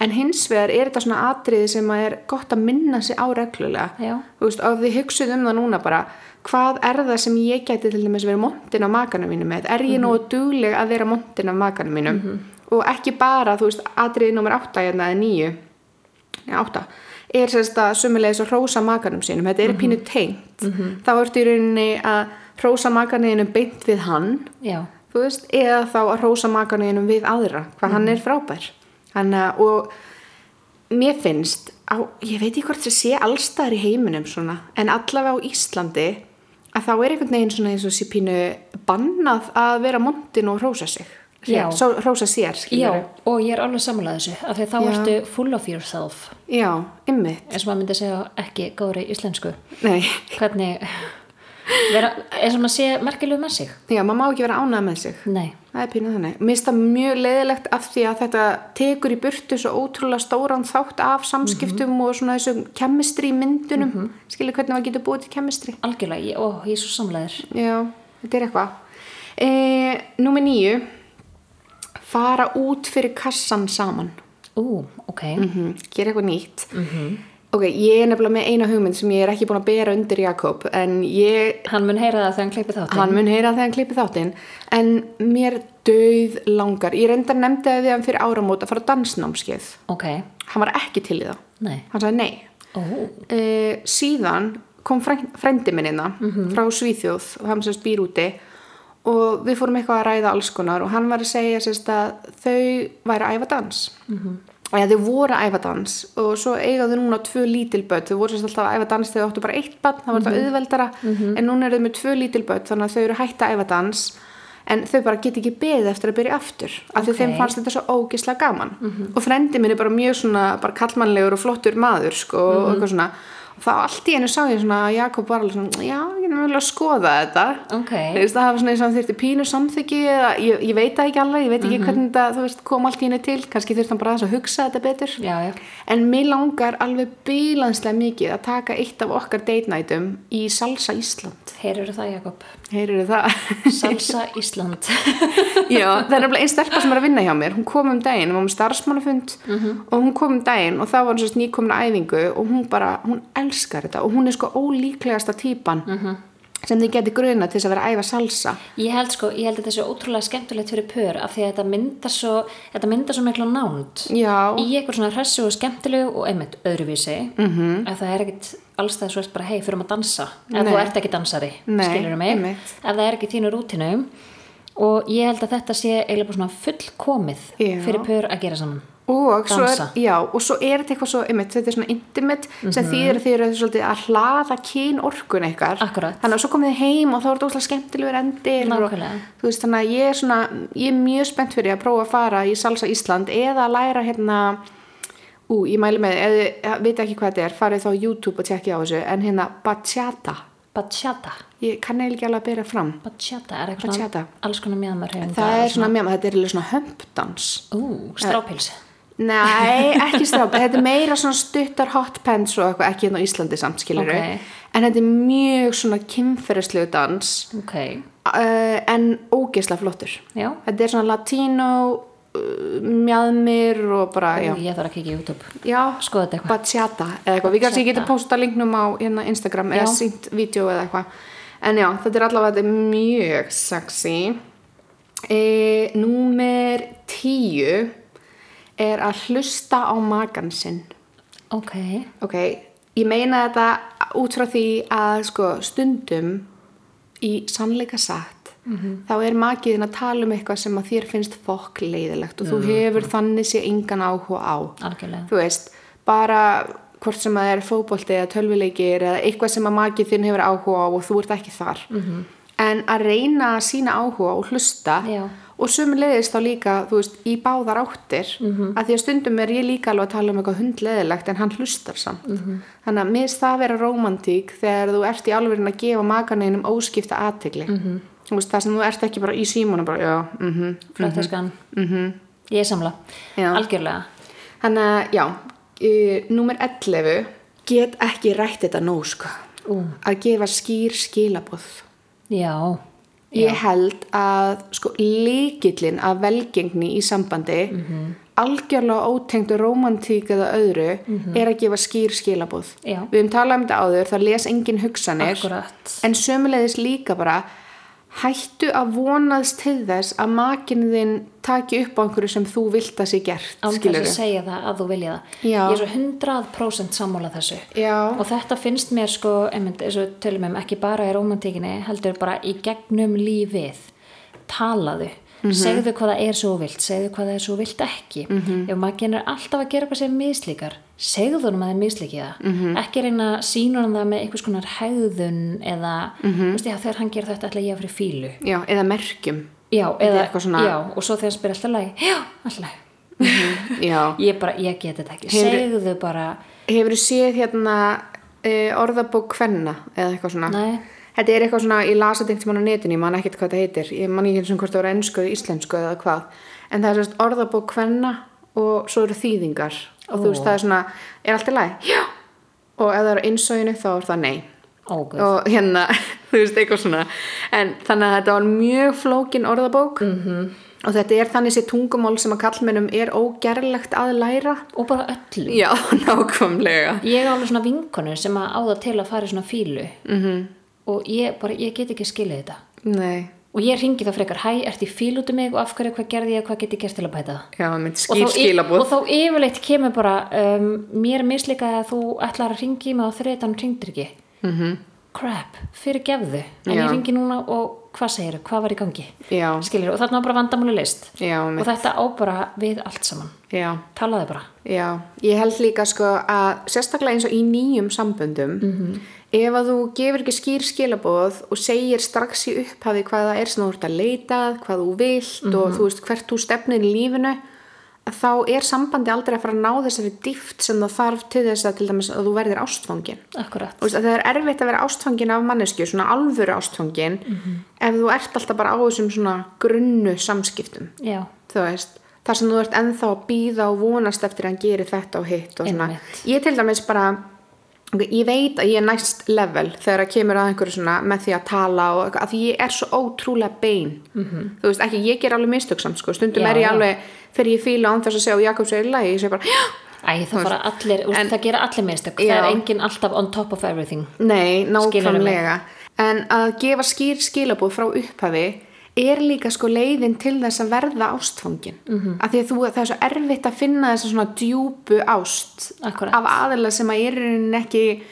en hins vegar er þetta svona atriði sem að er gott að minna sig á reglulega. Já. þú veist, og þið hugsuð um það núna bara hvað er það sem ég gæti til dæmis verið montin af makanum mínum með? Er ég nógu dugleg að vera montin af makanum mínum? Og ekki bara, þú veist, atriði nummer 8 eða 9 já, 8 er sérst að sumulegis að hrósa makanum sínum, þetta er pínu tengt. Þá ertu í rauninni að hrósa makanum beint við hann veist, eða þá að hrósa makanuðinum við aðra, hvað hann er frábær. Að, og mér finnst, á, ég veit ekki hvort það sé allstaðar í heiminum svona en allavega á Íslandi að þá er einhvern veginn svona eins og sé pínu bannað að vera montin og hrósa sig hrósa sér, já og ég er alveg samlega þessu af því að þá Já. ertu full of yourself. Já, ymmit, eins og maður myndi segja ekki góðri íslensku. Nei. Hvernig vera, eins og maður sé merkilegu með sig. Já, maður má ekki vera ánægð með sig. Nei, Það er pínuð þannig. Mér finnst það mjög leiðilegt af því að þetta tekur í burtu svo ótrúlega stóran þátt af samskiptum og svona þessum kemistri myndunum. Mm Skilur hvernig maður getur búið til kemistri. algjörlega, ég, ó, ég er svo samlegaður Já, þetta er eitthvað. E, númer nýju, fara út fyrir kassan saman. Ú, ok. Mm Gera eitthvað nýtt. Ok, ég er nefnilega með eina hugmynd sem ég er ekki búin að bera undir Jakob en ég Hann mun heyra það þegar hann klippir þáttinn. Hann mun heyra þegar hann klippi þáttinn. En mér döð langar. Ég reyndar nefndi að því hann fyrir áramót að fara á dansnámskeið. Ok, hann var ekki til í það, nei. Hann sagði nei. Ó, uh, síðan kom frænd, frændi minniðna frá Svíþjóð og hann sérst býr úti. og við fórum eitthvað að ræða alls konar og hann var að segja sérst að þau væri að æfa dans. Og ja, þau voru að æfa dans og svo eiga þau núna tvö lítil börn. Þau voru sérst alltaf að æfa dans þegar þau áttu bara eitt barn það var þetta auðveldara. En núna eru þau með tvö lítil börn þannig að þau eru hægt að æfa dans en þau bara get ekki beðið eftir að byrja aftur af því Ok. þeim fannst þetta svo ógislega gaman. Og frendi minn er bara mjög svona bara kallmannlegur og flottur maður sko, og og þá allt í einu sá ég svona að Jakob var alveg svona, já, ég er mjög að skoða þetta Ok. Þú veist, það hafa svona eins og hann þurfti pínu samþyggi ég, ég veit það ekki alveg, ég veit ekki hvernig þetta þú veist, kom allt í einu til, kannski þurfti hann bara að hugsa þetta betur Já, já. en mér langar alveg bílanslega mikið að taka eitt af okkar date nightum í Salsa Ísland Heyrðu það, Jakob? heyrir það? Salsa Ísland. (laughs) Já, það er nefnilega einn stelpa sem er að vinna hjá mér hún kom um daginn, við varum starfsmannafund og hún kom um daginn og þá var hún sérst elskar þetta og hún er sko ólíklegasta típan sem þið geti gruna til þess að vera að æfa salsa Ég held sko, ég held þetta sé ótrúlega skemmtilegt fyrir pör af því að þetta myndar svo, þetta myndar svo mikla nánd Já, í eitthvað svona hressu og skemmtilegu og einmitt öðruvísi -hmm. að það er ekkit alls það svo ert bara hei, fyrir að dansa Nei. þú ert ekki dansari, skilur mig einmitt. ef það er ekki þínu rútinu og ég held að þetta sé eiginlega svona fullkomið Já. fyrir pör að gera saman og svo, er, já, og svo er þetta eitthvað svo einmitt, þetta er svona intimate sem þýðir að þið eru svolítið að hlaða kyn orkun Akkurat. þannig að svo komið þið heim og þá er þetta óslega skemmtilegur þú veist, þannig að ég er svona ég er mjög spennt fyrir að prófa að fara í Salsa Ísland eða að læra hérna ú, ég mæli með, þið veit ekki hvað þetta er farið þá YouTube og tjekkið á þessu en hérna bachata, Bachata, ég kann eiginlega ekki alveg að bera fram. Bachata er eitthvað alls konar mjöðmar það er svona, svona þetta er svona hömpdans. Ú, strápils Nei, ekki (laughs) strápa, þetta er meira svona stuttar hot pants og eitthvað ekki hérna á Íslandi samt skilur Ok. en þetta er mjög svona kynferðislegu dans. Ok, uh, en ógeðslega flottur. Já. Þetta er svona latino uh, mjadmir og bara já, Ég þarf að kikið í YouTube. Já Skoða þetta eitthvað. bachata eða eitthvað, við kannski getum posta linknum á hérna, Instagram eða sínt vídeo eða eitthvað. En já, þetta er allavega þetta er mjög sexy. E, Númer tíu er að hlusta á magan sinn. Ok, ok, ég meina þetta út frá því að sko stundum í sannleika sagt þá er magiðin að tala um eitthvað sem að þér finnst fokk leiðilegt og þú hefur þannig sé engan áhuga á. Algjörlega. Þú veist, bara hvort sem að það er fótbolti eða tölvuleikir eða eitthvað sem að magið þinn hefur áhuga á og þú ert ekki þar. -hmm. en að reyna að sína áhuga og hlusta Já. Og sömulegðist þá líka, þú veist, í báðar áttir -hmm. að því að stundum er ég líka alveg að tala um eitthvað hundleðilegt en hann hlustar samt -hmm. þannig að minnst það vera rómantík þegar þú ert í alveginn að gefa maganinum óskipta aðtegli -hmm. veist, það sem þú ert ekki bara í símónu já, mhm Flöttaskan -hmm. Ég samla, Já. algjörlega Þannig að, já, uh, númer 11, get ekki rætt þetta nóg, sko. Ú. Að gefa skýr skilaboð. Já, Ég held að, sko, líkillin af velgengni í sambandi, Mhm. algjörlega ótengdu romantík eða öðru, er að gefa skýr skilaboð. Mhm. Já. Við höfum talað um þetta áður, það les engin hugsanir. akkurat En sömulegðis líka bara hættu að vonaðst til þess að makinn þinn taki upp á einhverju sem þú vilt að sé gert, Án þess skilurðu? að segja það að þú vilja það Já. Ég er svo 100% sammála þessu Já. og þetta finnst mér sko einmitt, eins og tölum um ekki bara í romantíkinni heldur bara í gegnum lífið talaðu Mhm. segðu hvað það er svo vilt segðu hvað það er svo vilt ekki Mhm. ef maður genur alltaf að gera eitthvað sem mislíkar segðu þú honum að það er mislíkið það Mhm. ekki reyna honum það með einhvers konar hegðun eða Mhm. veist, já, þegar hann gerir þetta ætla ég að fyrir fílu Já, eða merkjum. já, eða, svona- já, og svo þegar hann spyr alltaf lagi já, alltaf lagi Já. (laughs) ég bara, ég get þetta ekki Hefur- segðu bara, Hefur þú séð hérna uh, orðabók kvenna eða eitthvað svona? nei Þetta er eitthvað svona, ég las þetta einhvern tímann á netinu, ég man ekkert hvað þetta heitir. Ég man ekki eins og hvort það voru ennsku eða íslensku eða hvað. En það er sérst orðabók kvenna og svo eru þýðingar. Og þú veist, það er svona, er allt í lagi? Já. Og ef það eru innsöginu þá er það nei. óguð og hérna, (laughs) þú veist, eitthvað svona en þannig að þetta var mjög flókin orðabók -hmm. Mhm. og þetta er þannig sér tungumál sem að kallmennum er ógerlegt að læra og bara öllum já, (laughs) nákvæmlega ég er alveg svona vinkonu sem að áða til að fara í svona fílu -hmm. Og ég bara, ég get ekki skilið þetta. Nei, og ég ringi það frekar, hæ, ert í fíl út um mig og af hverju, hvað gerði ég, hvað get ég gert til að bæta? Já, mynd og skýr þá, og þá yfirleitt kemur bara um, mér mislíkað að þú ætlar að ringi mig á þriðan ringdir ekki. -hmm. crap, fyrir gefðu. En Já. ég ringi núna og hvað segir hvað var í gangi? Skilur, og þarna var bara vandamáli list já, og þetta á bara við allt saman. Talaði bara. Ég held líka sko að sérstaklega eins og í nýjum samböndum ef að þú gefur ekki skýr skilaboð og segir strax í upphafi hvað það er sem þú ert að leita hvað þú vilt og þú veist hvert þú stefnir í lífinu þá er sambandi aldrei að fara að ná þessari dýft sem það þarf til þess að til dæmis að þú verðir ástfangin akkurat. Veist, að það er erfitt að vera ástfangin af mannesku svona alvöru ástfangin ef þú ert alltaf bara á þessum svona grunnu samskiptum. Veist, þar sem þú ert ennþá að býða og vonast eftir að hann geri þetta og hitt og ég til dæmis bara ég veit að ég er næst level þegar að kemur að einhverju svona með því að tala og eitthvað, að því ég er svo ótrúlega bein. -hmm. þú veist, ekki, ég ger alveg mistöksamt sko, stundum Já, er ég alveg þegar ég fíla án þess að segja og Jakob segir lagi, ég segi bara, já, Æ, það fara allir, en, en- það gera allir mistök. Það Já. er enginn alltaf on top of everything. Nei, nákvæmlega. En að gefa skýr skilabóð frá upphafi er líka sko leiðin til þess að verða ástfangin Mhm. -hmm. að því að þú, það er svo erfitt að finna þessa svona djúpu ást Akkúrat. af aðeila sem að er í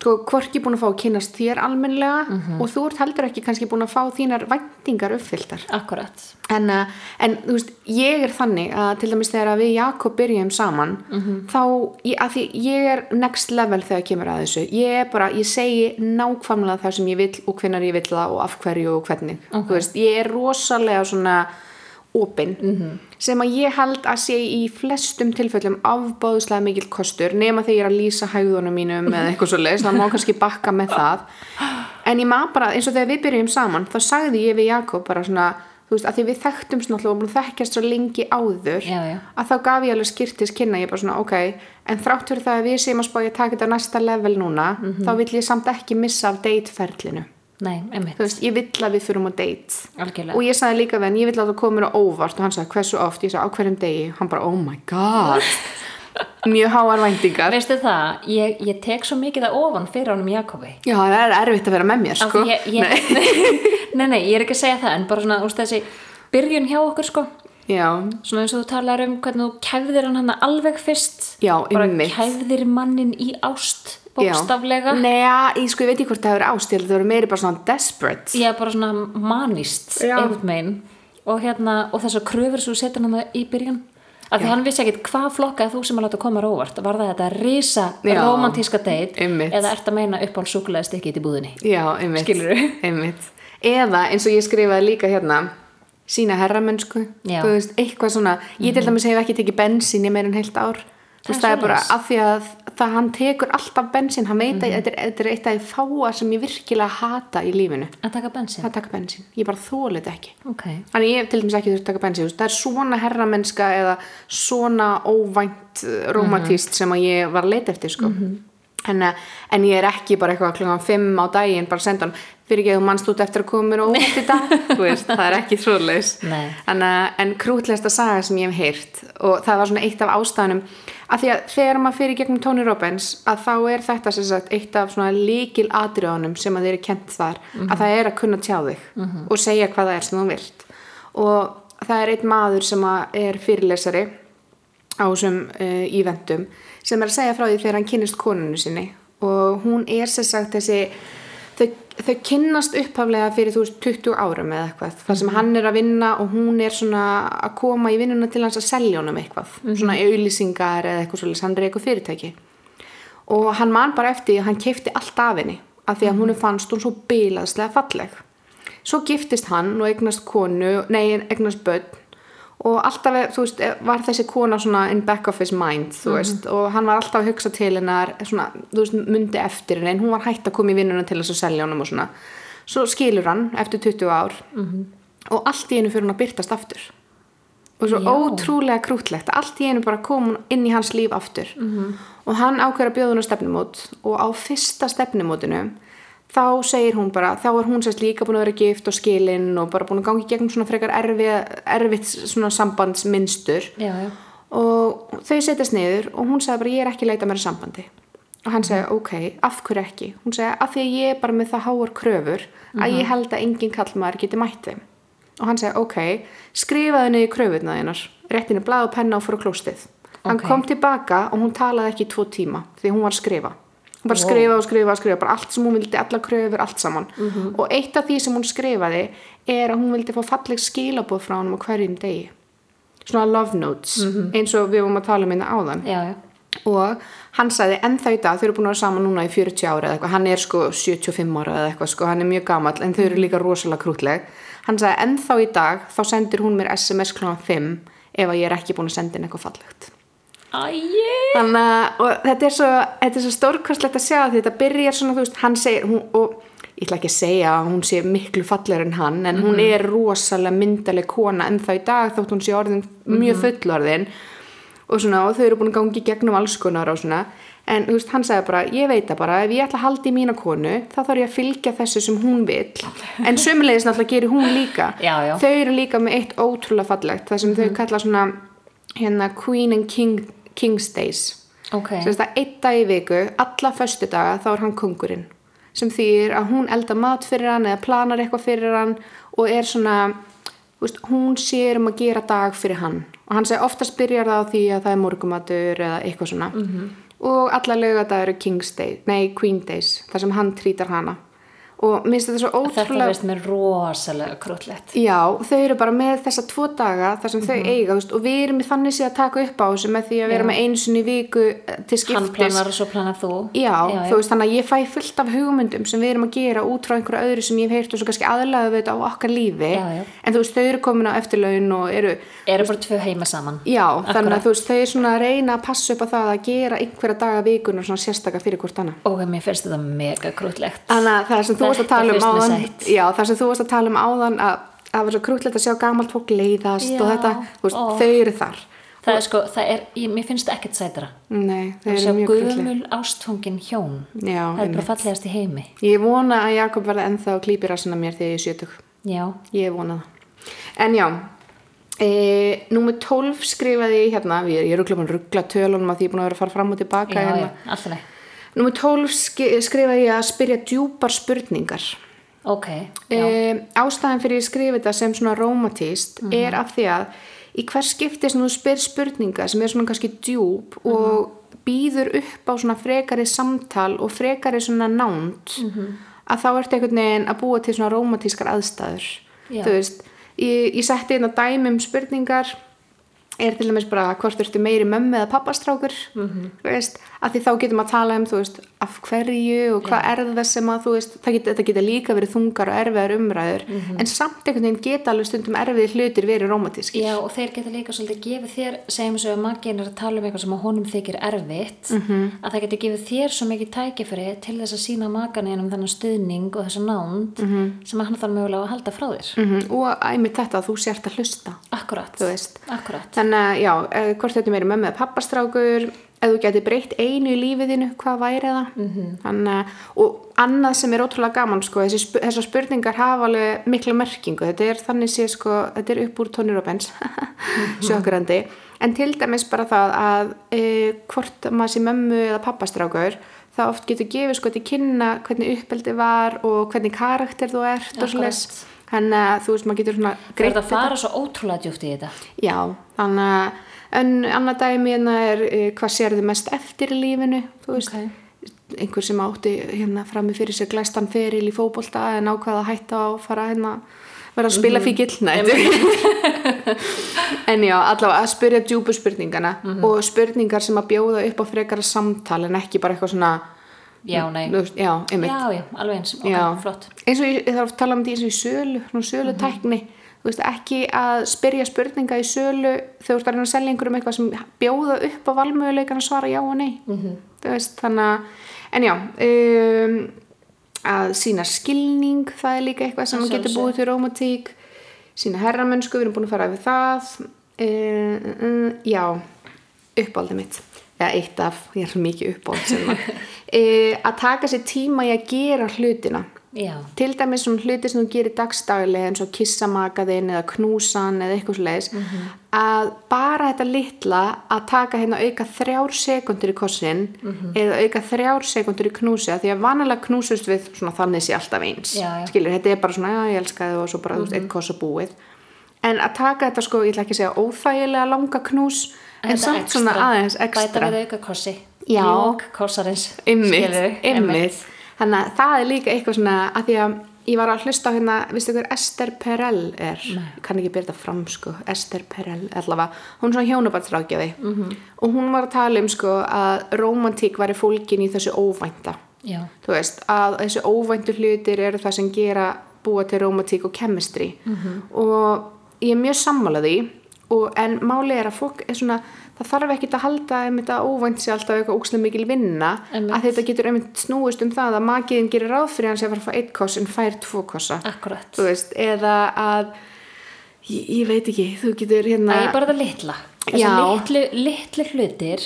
ekki sko, hvorki búin að fá að kynast þér almennilega Mhm. og þú ert heldur ekki kannski búin að fá þínar væntingar uppfylltar. Akkurat, en, uh, en þú veist, ég er þannig að til dæmis þegar við Jakob byrjum saman þá, ég, að því ég er next level þegar kemur að þessu. Ég er bara, ég segi nákvæmlega það sem ég vill og hvenær ég vill það og af hverju og hvernig, þú veist, ég er rosalega svona opinn sem að ég held að sé í flestum tilfellum afbáðslega mikill kostur nema þegar ég er að lýsa hægðunum mínum eða eitthvað svo leis, það má kannski bakka með það en ég maður bara, eins og þegar við byrjum saman þá sagði ég við Jakob bara svona þú veist, að því við þekktum svona alltaf og þekkjast svo lengi áður Já, já. að þá gaf ég alveg skýrtis kynna ég bara svona, ok, en þrátt fyrir það að við séum að spá ég að taka þetta næsta level núna þá vill ég samt ekki missa af dateferlinu nei, veist, ég vill að við fyrum á date. Algjörlega. Og ég sagði líka hann, ég vill að það komi mér á óvart. Og hann sagði hversu oft, ég sagði á hverjum degi. Hann bara, oh my god. (laughs) Mjög háar væntingar. Veistu það, ég, ég tek svo mikið að ofan fyrir honum Jakobi. Já, það er erfitt að vera með mér sko. ég, ég, (laughs) nei. nei, ég er ekki að segja það en bara svona, úst, þessi byrjun hjá okkur sko. Já, svona eins og þú talar um hvernig þú kæfðir hann hann alveg fyrst. Já, bara kæfðir mannin í ást bókstaflega. Nei, ég sko, ég veit ekki hvort það hefur ástil það voru meiri bara svona desperate. Er bara svona manist Já. og hérna, og þessar kröfur sem þú setur hann í byrjun. Af því hann vissi ekkit hvað flokkaði þú sem að láta koma þér á óvart. Var það þetta risa Já, romantíska date einmitt. eða ert að meina upp á súkulega stikkið í búðinni? Já, (laughs) einmitt. Eða eins og ég skrifaði líka hérna sína herramönsku Já. þú veist, eitthvað svona, ég til dæmis hef ekki tekið bensín í meir en heilt ár. Það er bara af því að það hann tekur alltaf hann veit að þetta er, þetta eitt af því fáa sem ég virkilega hata í lífinu, að taka bensin að taka bensín. Ég bara þólið ekki. Ok, Þannig ég til dæmis ekki þurft að taka veist, það er svona herramennska eða svona óvænt uh, romantíst sem að ég var leita eftir sko. en, uh, en ég er ekki bara eitthvað klokkan 5 á daginn bara senda hann fyrir ekki að þú mannst út eftir að koma mér og út í dag veist, það er ekki Nei. en, uh, en krútlegasta saga sem ég hef heyrt og það var svona eitt af ástæðanum að því að þegar maður fyrir gegnum Tony Robbins að þá er þetta sagt eitt af svona líkil atriðunum sem að þeir eru kent þar að það er að kunna tjá þig og segja hvað það er sem þú vilt. Og það er einn maður sem er fyrirlesari á þessum uh, íventum sem er að segja frá því þegar hann kynnist konunu sinni. Og hún er sem sagt þessi þau, þau kynnast upphaflega fyrir þú veist 20 árum eða eitthvað þar sem hann er að vinna og hún er svona að koma í vinnuna til hans að selja honum eitthvað svona auðlýsingar eða eitthvað svolítið hann er eitthvað fyrirtæki. Og hann man bara eftir hann keipti allt af henni af því að hún fannst hún svo bilaðslega falleg. Svo giftist hann og eignast konu nei, eignast börn og alltaf, þú veist, var þessi kona svona in back of his mind, þú veist. Og hann var alltaf að hugsa til hennar svona, þú veist, myndi eftir henni, en hún var hægt að koma í vinnuna til þess að selja honum og svona. Svo skilur hann eftir 20 ár. Og allt í einu fyrir hún að byrtast aftur. Og svo Já. ótrúlega krútlegt. Allt í einu bara kom inn í hans líf aftur. Og hann ákveður að bjóða á stefnumót. Og á fyrsta stefnumótinu þá segir hún bara, þá er hún sérst líka búin að vera gift og skilin og bara búin að gangi gegnum svona frekar erfitt svona sambandsmynstur. Já, já, og þau setjast niður og hún sagði bara ég er ekki leita mér að sambandi. Og hann sagði ok, af hverju ekki? Hún sagði af því ég er bara með það háar kröfur að ég held að enginn kallmaður geti mætt þeim. Og hann sagði ok, skrifaði niður kröfurna þínar réttinu blað og penna og fór á klóstið. Hann Ok. kom tilbaka og hún talaði ekki í tvo tíma því hún var að skrifa bara Wow. skrifa og skrifa og skrifa bara allt sem hún vildi, alla kröfur, allt saman. Og eitt af því sem hún skrifaði er að hún vildi fá falleg skilabóð frá hann á hverjum degi. Svona love notes eins og við vorum að tala um hérna áðan. Já, já. og hann sagði ennþá í dag, þau eru búin að vera saman núna í 40 ára eða eitthvað, hann er sko 75 ára eða eitthvað sko, hann er mjög gamall en þau eru líka rosalega krútleg hann sagði ennþá í dag, þá sendir hún mér SMS kl. 5 ef að ég er ekki búin að senda inn eitthvað fallegt þannig að og þetta er svo, svo stórkostlegt að sjá því þetta byrjar svona, þú veist, hann segir hún, og ég ætla ekki að segja að hún sé miklu fallegur en hann, en hún er rosalega myndaleg kona en þá í dag þótt hún sé orðin mjög fullorðin. Og svona, og þau eru búin að gangi gegnum alls konar og svona, en þú veist, hann sagði bara ég veit það bara, ef ég ætla að halda í mína konu þá þarf ég að fylgja þessu sem hún vil (laughs) en sömulegis náttúrulega gerir hún líka. Já, já. þau eru líka með eitt ótrúlega fallegt það sem þau kalla svona hérna Queen and King, King's Days. Ok, sem þess að einn dag í viku, alla föstu daga þá er hann kongurinn sem þýðir að hún elda mat fyrir hann eða planar eitthvað fyrir hann og er svona veist, hún sér um að gera dag fyrir hann. Og hann segi oftast byrjar það á því að það er morgumatur eða eitthvað svona. -hmm. og alla lögadagar eru King's Day, nei Queen Days þar sem hann trýtar hana og minnst þetta svo þetta ótrúlega veist mér rosalega krútlegt Já, þau eru bara með þessa tvo daga þar sem þau eiga þú veist, og við erum í þannig séð að taka upp á þessu með því að Mhm. Já. með einu sinni í viku eh, til Hann skiptis planar og svo planar þú Já, já, þú veist, þannig að ég fæ fullt af hugmyndum sem við erum að gera út frá einhverju öðru sem ég hef heyrt og svo kannski aðlaðu við þetta á okkar lífi Já, já. en þú veist, þau eru komin á eftirlaun og eru Eru bara tvö heima saman Já, þannig Akkurat. að þú veist, þau er svona að reyna að passa upp á það að gera einhverja daga vikunar svona sérstaka fyrir hvort annað Að það varst að tala um áðan. Já, það sem þú varst að tala um áðan að það var svo krútlegt að sjá gamalt fólk leiðast Já, og þetta, veist, þau eru þar. Það er sko, það er, ég, mér finnst það ekkert sætara. Nei, að eru sjá mjög krútleg. guðmul ástfangin hjón. Já, Það er bara fallegast í heimi. Ég vona að Jakob verði ennþá að klípi rassina mér þegar ég er sjötug Já, Ég vona það. En já e, Númer 12 skrifaði ég hérna Ég er ruggla búin að ruggla tölunum að því ég er búin að vera að fara fram og tilbaka já, hérna. já, alltaf Númer 12 ski- skrifaði ég að spyrja djúpar spurningar Ok, e, Ástæðan fyrir ég skrifa þetta sem svona rómatíst Mhm. er af því að í hvers skipti sem þú spyr spurninga sem er svona kannski djúp Mhm. og býður upp á svona frekari samtal og frekari svona nánd Mhm. að þá ertu einhvern veginn að búa til svona rómatískar aðstæður Já. þú veist, ég, ég setti hérna dæmi um spurningar er til dæmis bara hvort ertu meiri mömmu eða pappastrákur Mhm. -hmm. Að því þá getum að tala um veist, af hverju og hvað er það sem að veist, geta, þetta geta líka verið þungar og erfiðar umræður Mhm. en samt einhvern veginn geta alveg stundum erfiðir hlutir verið rómatíski já og þeir geta líka svolítið gefið þér, segjum svo að maginn er að tala um eitthvað sem að honum þykir erfitt Mhm. að það geti gefið þér svo mikið tækifæri til þess að sína maganinn þennan stuðning og þessa nánd Mhm. sem að hann þarf mögulega að halda frá þér. Og æmi þetta að þú sért að hlusta. Akkurat, akkurat. Þannig já, þetta ef þú geti breytt einu í lífiðinu hvað væri það? -hmm. þannig og annað sem er ótrúlega gaman sko, þessar spurningar hafa alveg mikla merkingu, þetta er þannig sé sko, þetta er upp úr tónir og bens sjökkurandi, en til dæmis bara það að e, hvort maður sé mömmu eða pappastrákur það oft getur gefið sko til kynna hvernig uppeldi var og hvernig karakter þú ert og Akkurat. svoleiðis þannig að þú veist maður getur svona Það er að fara svo ótrúlega djúpt í þetta. Já, þannig að en annað dæmi hérna er uh, hvað sér þið mest eftir í lífinu þú veist, Ok. einhver sem átti hérna frammi fyrir sér glæstan feril í fótbolta en ákvaða að hætta að fara hérna vera að spila fíkil Nei, en já, allavega að spyrja djúpu spurningana og spurningar sem að bjóða upp á frekara samtal en ekki bara eitthvað svona Já, nei. já, Já, já, alveg eins, ok, Já. flott. Eins og ég, þarf að tala um því eins og í sölu sölu tækni þú veist, ekki að spyrja spurninga í sölu þegar þú ert að reyna að selja einhverjum eitthvað sem bjóða upp á valmöguleikan að svara já og nei. -hmm. þú veist, þannig að en já um, að sína skilning það er líka eitthvað sem getur búið til romantík sína herramönsku, við erum búin að fara við það. Um, um, já uppáldið mitt. Eða eitt af, ég er mikið uppáld að (laughs) að taka sér tíma í að gera hlutina Já, til dæmis svona hluti sem þú gerir dagstaglega eins og kissa makaðinn eða knúsan eða eitthvað slegis að bara þetta litla að taka hérna auka þrjár sekundur í kossin eða auka þrjár sekundur í knúsi því að vanalega knúsust við svona þannig sé alltaf eins Já, já. skilur, þetta er bara svona, já ég elska þið og svo bara þú veist, eitt koss og búið. En að taka þetta sko, ég ætla ekki að segja óþægilega langa knús en Þetta samt svona extra. aðeins Bæta ekstra. við auka kossi. Lók kossarins ymmit. Þannig að það er líka eitthvað svona að því að ég var að hlusta á hérna, vistu hver Esther Perel er? Ég kann ekki byrja þetta fram sko. Esther Perel allavega, hún er svona hjónabatsrákjafi Mhm. -hmm. og hún var að tala um sko að romantík væri fólkin í þessu óvænta. Já, þú veist, að þessi óvæntu hlutir eru það sem gera búa til romantík og chemistry. -hmm. og ég er mjög sammála því. Og, en máli er að fólk er svona það þarf ekkit að halda einmitt að óvænt sé alltaf eitthvað ókslega mikil vinna Einmitt. að þetta getur einmitt snúist um það að makiðin gerir ráð fyrir hans að fara að fá eitt koss en fær tvo kossa. Veist, eða að ég, ég veit ekki, þú getur hérna Það er bara það litla. Litlu, litlu hlutir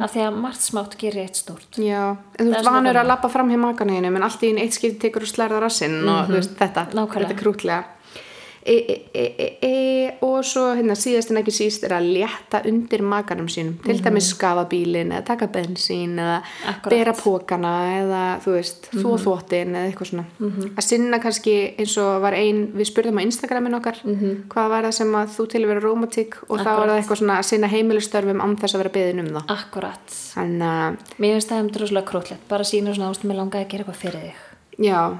af því að margt smátt gerir eitt stórt. Já, en þú veist vanur að lappa fram hjá makaneginu en allt í einn eitt skipti tekur og slærða rassinn og þú veist þetta. Nákvæmlega. þetta er krútlega e, e, e, e, og svo hérna síðast en ekki síst er að létta undir makanum sínum, til dæmis skafa bílinn eða taka bensín eða Mhm. Mhm. bera pókana eða þú veist, þvó þvóttin eða eitthvað svona. Að sinna kannski eins og var ein við spurðum á Instagramin okkar hvað var það sem að þú til að vera romantík og þá Mhm. Akkúrat. var það eitthvað svona að sinna heimilistörfum án þess að vera beðin um það. Akkurat. Þannig að Mér finnst það um droslega krútlegt bara sína svona ástu með langaði að gera eitthvað fyrir þig. Já,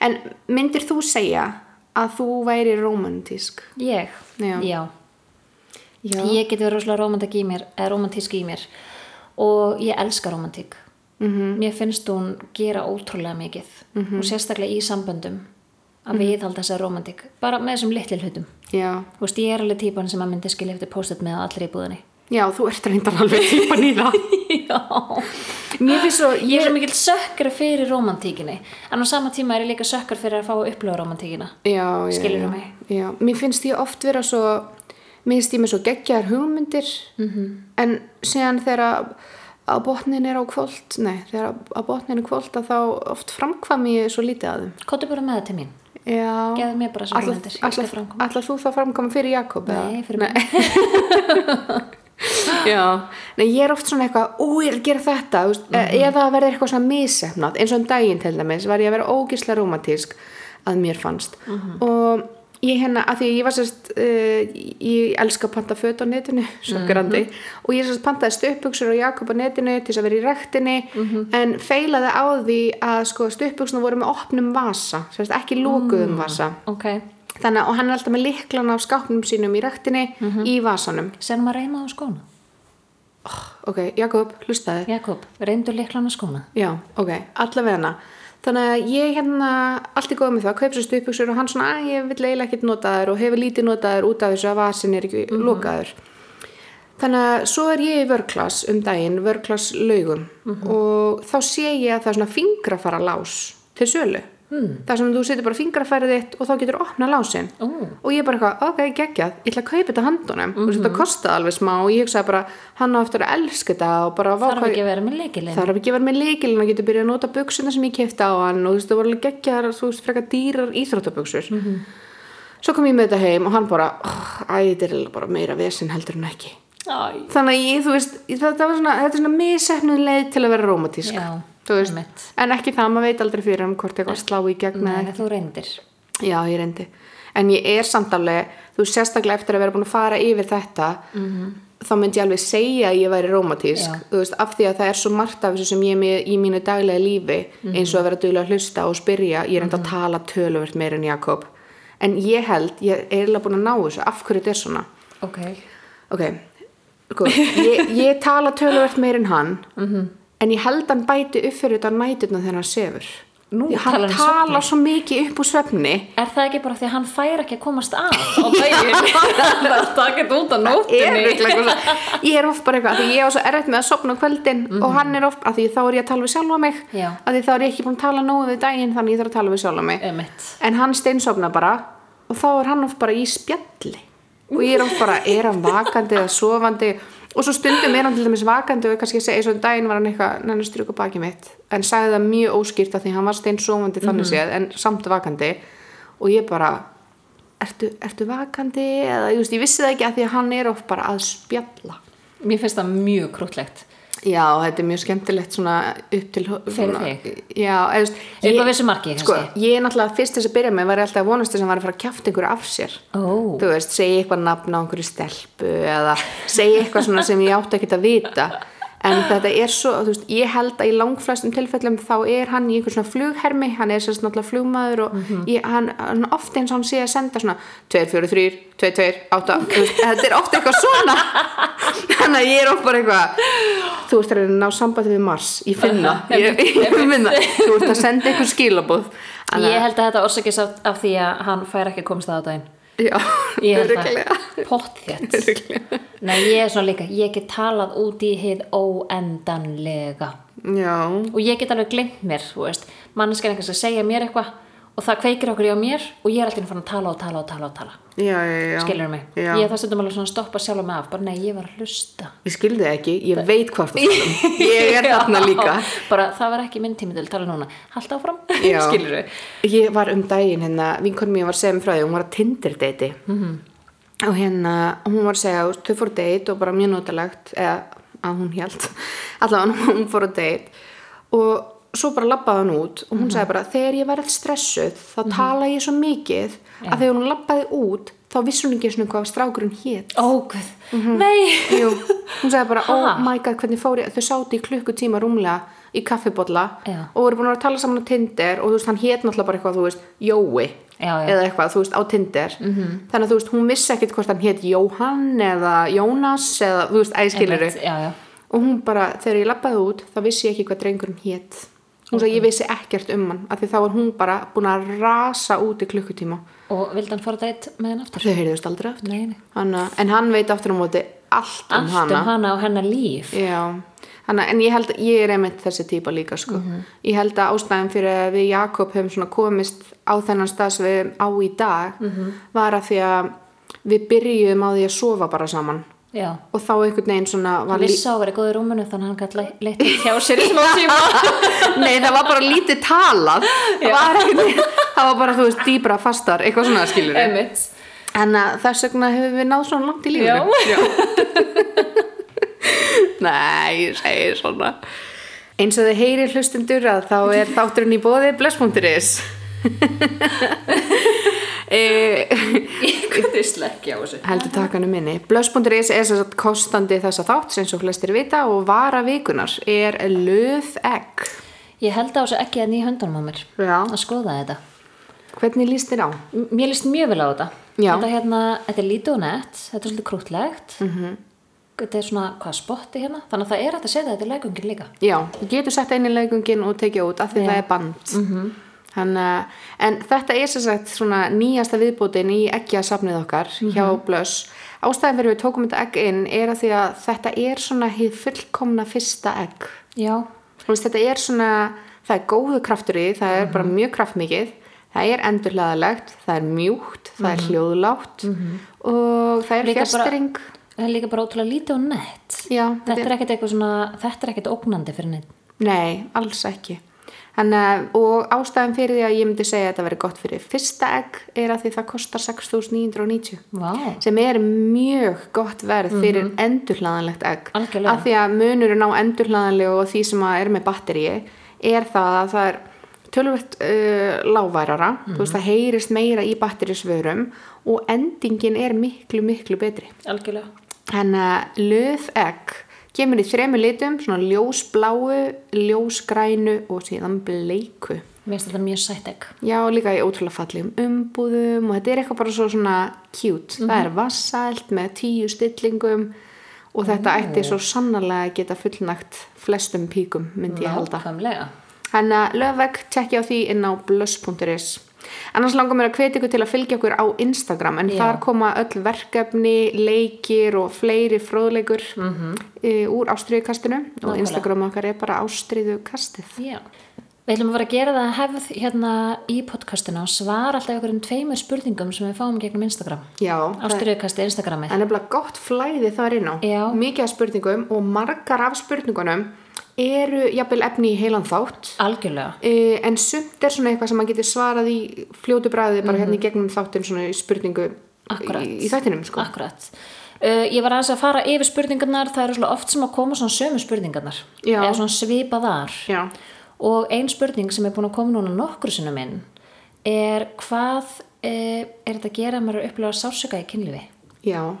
en myndir þú segja að þú væri romantísk? Ég? Já. Já. Já. Ég geti verið rosalega romantík í mér romantísk í mér og ég elska romantík -hmm. Mér finnst hún gera ótrúlega mikið -hmm. og sérstaklega í samböndum að viðhalda þessa romantík bara með þessum litli hlutum ég er alveg típan sem að myndi skilja eftir post-it með allir í búðinni Já, þú ert reyndar alveg típan í (laughs) það. Já Mér finnst svo, Ég er ég, svo mikill sökkar fyrir romantíkinni en á sama tíma er ég líka sökkar fyrir að fá að upplifa romantíkina já, já, Skilurðu já. mig? Já, mér finnst ég oft vera svo, mér finnst ég með svo geggjar hugmyndir, -hmm. en síðan þegar að- botnin er á kvöld, nei, þegar að botnin er kvöld að þá oft framkvam ég svo lítið að þeim. Kóttu bara með til mín Já. Ætlar þú þá framkvæma fyrir Jakob? Nei, fyrir Nei. (laughs) (laughs) Nei, ég er oft svona eitthvað, ú, ég er að gera þetta veist, Mhm. eða að verða eitthvað svona misefnat eins og um daginn til dæmis var ég að vera ógislega romantísk að mér fannst Mhm. og ég hérna, að því ég var sérst uh, ég elska að panta föt á netinu (laughs) sjokkrandi, Mhm. og ég sérst pantaði stöpbuksur og Jakob á netinu til þess að vera í rektinni Mhm. en feilaði á því að sko stöpbuksuna voru með opnum vasa sérst ekki lókuðum Mm. vasa Ok, þannig að hann er alltaf með liklana af skápnum sínum í rektinni Mhm. í vasanum. Sérum að reyna á skóna. Ok, Jakob, hlustaði Jakob, reyndu liklana skóna. Já, ok, allavega hana. Þannig að ég hérna allt í góð með það, kaup sér stupuksur og hann svona að ég vil eiginlega ekkert nota þær og hefur lítið nota þær út af þessu að vasin er ekki lokaður. Þannig að svo er ég í vörklass um daginn, vörklass laugum og þá sé ég að það er svona fingrafara lás til sölu mm. það sem þú setur bara fingrafærið þitt og þá getur opna lásin Ó. og ég bara eitthvað, ok, geggjað, ég ætla að kaupa þetta handunum. Og þetta kostaði alveg smá og ég hugsaði bara, hann á eftir að elska þetta og bara, Þarf ekki að vera með leikilinn þarf ekki að vera með leikilin og getur byrjað að nota buksuna sem ég kefti á hann og þú veist, það voru geggjar, þú veist, frekar dýrar íþróttabuksur svo kom ég með þetta heim og hann bara oh, æ, er þannig að ég, þú veist, þetta svona þetta er svona misefnuð leið til að vera rómatísk Já, þú veist, en ekki það, maður veit aldrei fyrir hann hvort eitthvað slá í gegn Nei, þú reyndir. Já, ég reyndi. En ég er samt alveg, þú sérstaklega eftir að vera búin að fara yfir þetta, þá myndi ég alveg segja að ég væri þú veist, af því að það er svo margt af þessu sem ég er með í mínu daglega lífi, eins og að vera duglega að hlusta og spyrja, ég er enda að tala töluvert meir en Jakob. En ég held, ég er eiginlega búin að ná þessu, af hverju þetta er svona. Ok, Ok, (laughs) sko, ég, ég tala töluvert meir en hann, en ég held hann bæti upp fyrir þetta nætuna þegar hann sefur. Nú, hann svefni? svo mikið upp úr svefni. Er það ekki bara því að hann fær ekki að komast að á daginn? (laughs) Það er takit út á er nóttinni ég er oft bara eitthvað, því ég á svo erfitt með að sopna á kvöldin og hann er oft, af því þá er ég að tala við sjálfa mig. Því þá er ég ekki búin að tala nógu við daginn þannig ég þarf að tala við sjálfa mig. Emitt en hann steinsopna bara og þá er hann oft bara í spjalli. Og ég er oft bara, er hann vakandi eða sofandi og svo stundum er hann til dæmis vakandi og kannski að segja, eins og um daginn var hann eitthvað nenni stryku baki mitt, en sagði það mjög óskýrt af því hann var steinsofandi þannig séð en samt vakandi. Og ég bara ertu, ertu vakandi? Eða, ég, veist, ég vissi það ekki að því að hann er oft bara að spjalla. Mér finnst það mjög krútlegt Já, þetta er mjög skemmtilegt svona upp til Fyrir þig? Já, eða, Upp á vissu marki, Sko, kannski? ég er náttúrulega fyrst þess að byrja með var ég alltaf að vonast þess að hann var að fara að kjafta einhverju af sér Ó, Þú veist, segja eitthvað nafn á einhverju stelpu eða segja eitthvað svona sem ég átti ekkert að vita en þetta er svo, þú veist, ég held að í langflestum tilfellum þá er hann í einhver svona flughermi, hann er sérst náttúrulega flugmaður og Mhm. ég, hann, hann ofta eins og hann sé að senda svona 2, 4, 3, 2, 2, 8 þú veist, þetta er ofta eitthvað svona. (laughs) Þannig að ég er ofta bara eitthvað þú ert að að ná sambandi við Mars ég finna, (laughs) ég, ég finna þú ert að senda eitthvað skilabóð Ég held að þetta orsakist af, af því að hann fær ekki komst það á daginn já, að Pottþétt. Nei, ég er svona líka, ég get talað út í hið óendanlega. Já, og ég get alveg glemt mér, þú veist. Manneskar einhvers að segja mér eitthvað og það kveikir okkur í á mér og ég er alltaf fann að tala og tala og tala og tala. Já, já, já. Skilur mig, ég það stundum alveg svona að stoppa sjálf mig af, bara nei, ég var að hlusta. Ég skildi það ekki, ég veit hvað þú talum ég er (laughs) þarna líka. Bara það var ekki minn tími til að tala núna. Halda áfram, (laughs) skilur við ég var um daginn hérna, vinkonum mér var að mér frá því hún var að Tinder deiti -hmm. og hérna, hún var að segja þau fóru date og bara mjög notalegt. Eða að hún held allavega hún fóru date. Og svo bara labbaði hann út og hún sagði bara þegar ég verð stressuð þá tala ég svo mikið að þegar hún labbaði út þá vissi hún ekki svona hvað strákurinn hét. Óguð, nei. Jú, hún sagði bara, Ha? oh my god, hvernig fór ég þau sátu í klukkutíma rúmlega í kaffibotla Já. og voru búin að tala saman á Tinder og þú veist, hann hét náttúrulega bara eitthvað, þú veist, Jói Já, já. eða eitthvað, þú veist, á Tinder. -hmm. þannig að þú veist, hún vissi ekkit hvort hann hét Jóhann eða Jónas eða, þú veist, já. og hún bara, þegar ég labbaði út þá vissi ég ekki hvað drengurinn hét hún sagði, ég vissi ekkert um hann af því þá var hún bara búin að rasa út í klukkutíma. Og vildi hann fara dætt með hann aftur? Þau heyrðust aldrei aftur. Nei, nei. Hanna, en hann veit aftur á móti allt um allt hana. um hana og hennar líf. Já, hana, en ég held ég er einmitt þessi típa líka sko. ég held að ástæðan fyrir að við Jakob hefum komist á þennan stað sem við erum á í dag var að því að við byrjuðum á því að sofa bara saman já. Og þá einhvern veginn svona hann vissi á að vera góð í rúmunu þannig hann gæti leitt hjá sér í smá (laughs) tíma. Nei, það var bara lítið talað. Það var, það var bara, þú veist, dýbra fastar eitthvað svona skilur en að þess vegna hefur við náð svona langt í lífinu. Já. (laughs) Nei, ég segi svona. Eins og þið heyrir hlustundur að þá er þátturinn í bóði bless.is (laughs) eh, (laughs) ég vissla ekki á þessu heldur takanum minni bless.is er þess að kostandi þessa þátt eins og flestir vita og vara vikunar er löð egg ég held á þessu ekki að nýja höndunum á mér Já. að skoða þetta hvernig líst þér á? M- mér líst mjög vel á þetta Já. þetta, hérna, þetta er lítið og nett þetta er svolítið krútlegt Mhm. -hmm. þetta er svona hvað spotti hérna þannig að það er að setja þetta í leikungin líka Já, getur sett einn í leikungin og tekið út af því Já. það er band -hmm. Þannig, en þetta er sem sagt svona nýjasta viðbútin í eggjasafnið okkar hjá Blöss. Ástæðan fyrir við tókum þetta egg inn er að því að þetta er svona hið fullkomna fyrsta egg. Veist, þetta er svona, það er góðu kraftur í, það er bara mjög kraftmikið, það er endurlaðalegt, það er mjúkt, það er hljóðlátt og það er fjastring. það er líka bara ótrúlega lítið og nett. Já, þetta er ekkert eitthvað svona þetta er ekkert ógnandi fyrir neitt Nei, alls ekki. Þannig, og ástæðan fyrir því að ég myndi segja að þetta veri gott fyrir fyrsta egg er að því það kostar 6.990 Vá. sem er mjög gott verð fyrir mm endurhlaðanlegt egg. Algjörlega. af því að munurinn á endurhlaðanlegu og því sem er með batteríi er það að það er tölvöld uh, lágværara. Þú veist það heyrist meira í batterísvörum og endingin er miklu miklu betri. Algjörlega. Þannig að löð egg kemur í þremur litum, svona ljósbláu, ljósgrænu og síðan bleiku. mér finnst þetta mjög sætt egg Já, líka í ótrúlega fallegum umbúðum og þetta er eitthvað bara svo svona cute. Það er vassælt með tíu stillingum og þetta ætti svo sannarlega að geta fullnægt flestum píkum, myndi ég halda. Nákvæmlega. Þannig að löfvegg tekja á því inn á blöss.is annars langar mér að hvetja ykkur til að fylgja okkur á Instagram en Já. þar koma öll verkefni, leikir og fleiri fróðleikur mm -hmm. úr ástriðukastinu og. Instagram okkar er bara ástriðukastið Já. Við ætlum að fara að gera það hefð hérna í podcastinu og svara alltaf ykkur um tveimur spurningum sem við fáum gegnum Instagram. Ástriðukasti Instagramið. það er nefnilega gott flæði þar inn á mikið af spurningum og margar af spurningunum eru jafnvel efni í heilan þátt Algjörlega. Eh, en sumt er svona eitthvað sem maður getur svarað í fljótu bræði bara hérna í gegnum þáttin svona í spurningu Mhm. Akkúrat. í, í þættinum sko. Akkurat. Uh, ég var aðeins að fara yfir spurningarnar, það eru oft sem að koma svona sömu spurningarnar. Já. Eða svona svipaðar. Já, Og ein spurning sem er búin að koma núna nokkru sinnum inn er hvað uh, er þetta að gera að maður að upplifa sársöka í kynlífi? já.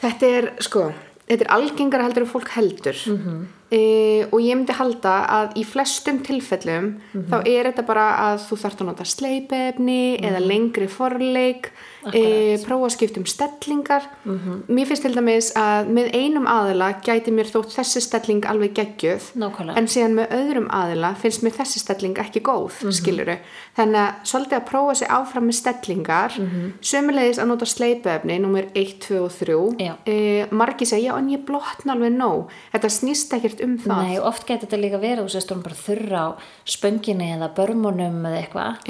Þetta er, sko, þetta er algengara heldur en fólk heldur Mhm. E, og ég myndi halda að í flestum tilfellum Mhm. þá er þetta bara að þú þarft að nota sleipefni Mhm. eða lengri forleik e, prófa að skipta um stellingar Mhm. mér finnst til dæmis að með einum aðila gæti mér þótt þessi stelling alveg geggjöð Nákvæmlega. en síðan með öðrum aðila finnst mér þessi stelling ekki góð Mhm. skiluru, þannig að svolítið að prófa sig áfram með stellingar Mhm. sömulegis að nota sleipefni nummer 1, 2 og 3 Já. e, margi segja, já en ég blotna alveg nóg þetta snýst ekkert um það Nei, og oft getur þetta líka verið, þú sést, hún bara þurra á spönginni eða börmunum eða eitthvað.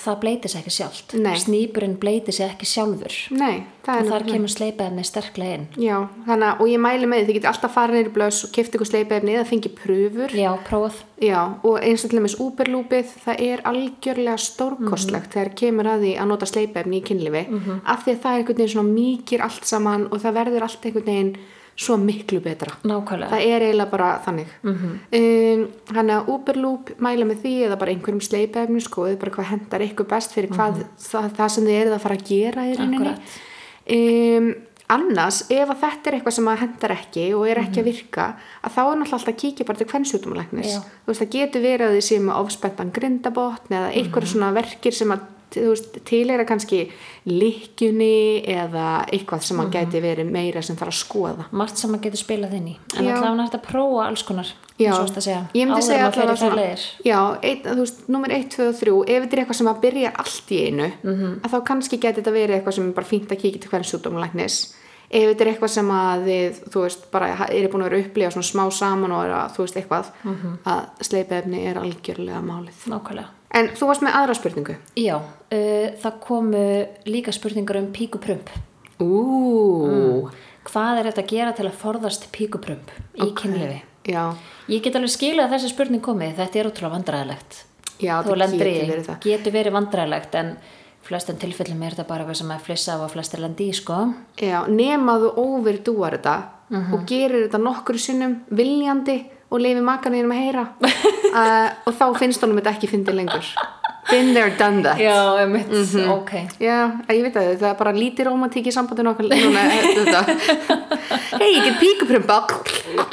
Það bleiti sig ekki sjálft. Nei. Snýpurinn bleiti sig ekki sjálfur. Nei, Og þar kemur sleipaðinni sterklega inn. Já, þannig að, og ég mæli með því, þið getur alltaf farið neyri blöss og kifta ykkur sleipefni eða fengið pröfur. Já, prófað. Já, og eins og til dæmis úberlúpið, það er algjörlega stórkostlegt þegar kemur að því að nota sleipefni í kynlifi, af því að það er einhvern veginn svona mýkir allt saman og það verður allt einhvern veginn svo miklu betra. Nákvæmlega. Það er eiginlega bara þannig. um, þannig að Uberloop mæla með því eða bara einhverjum sleipefni skoðið bara hvað hendar ykkur best fyrir hvað það, það sem þið eruð að fara að gera í rauninni. Um, annars, ef að þetta er eitthvað sem að hendar ekki og er ekki að virka að þá er náttúrulega alltaf að kíkja bara til. Þú veist, það getur verið að þið séu með ofspentan grindabotn eða einhverja svona verkir sem að þú veist, til að kannski líkjunni eða eitthvað sem að gæti verið meira sem þarf að skoða. Margt sem maður getur spilað inn í. En alltaf hann hægt að prófa alls konar. Að ég myndi segja svona leiðir. Já, ein, þú veist, nummer 1, 2 og 3 ef þetta er eitthvað sem að byrja allt í einu Mhm. að þá kannski geti þetta verið eitthvað sem er bara fínt að kíkja til hvernig sjúkdómulæknis ef þetta er eitthvað sem að þið þú veist, bara er búin að vera upplifa svona smá saman og að, þú veist, eitthvað Mhm. að sleipefni er algjörlega málið Nákvæmlega. En þú varst með aðra spurningu Já, uh, það komu líka spurningar um píkuprump. Ú, Hvað er þetta að gera til að forðast píkuprump í kynlifi? já, Ég get alveg skilið að þessi spurning komið, þetta er ótrúlega vandræðilegt. já, það lendir getur verið það getur verið vandræðilegt en flestum tilfellum er þetta bara sem að flissa af og flestir lendi í sko. Já, nema þú overdúar þetta Mhm. og gerir þetta nokkru sinnum viljandi og leifi makanum að heyra uh, (laughs) og þá finnst honum þetta ekki fyndið lengur been there, done that Já, emitt, Mhm. ok. Já, ég veit að það er bara lítið romantík í sambandinu okkar þetta (laughs) hei, ég get píkuprumpa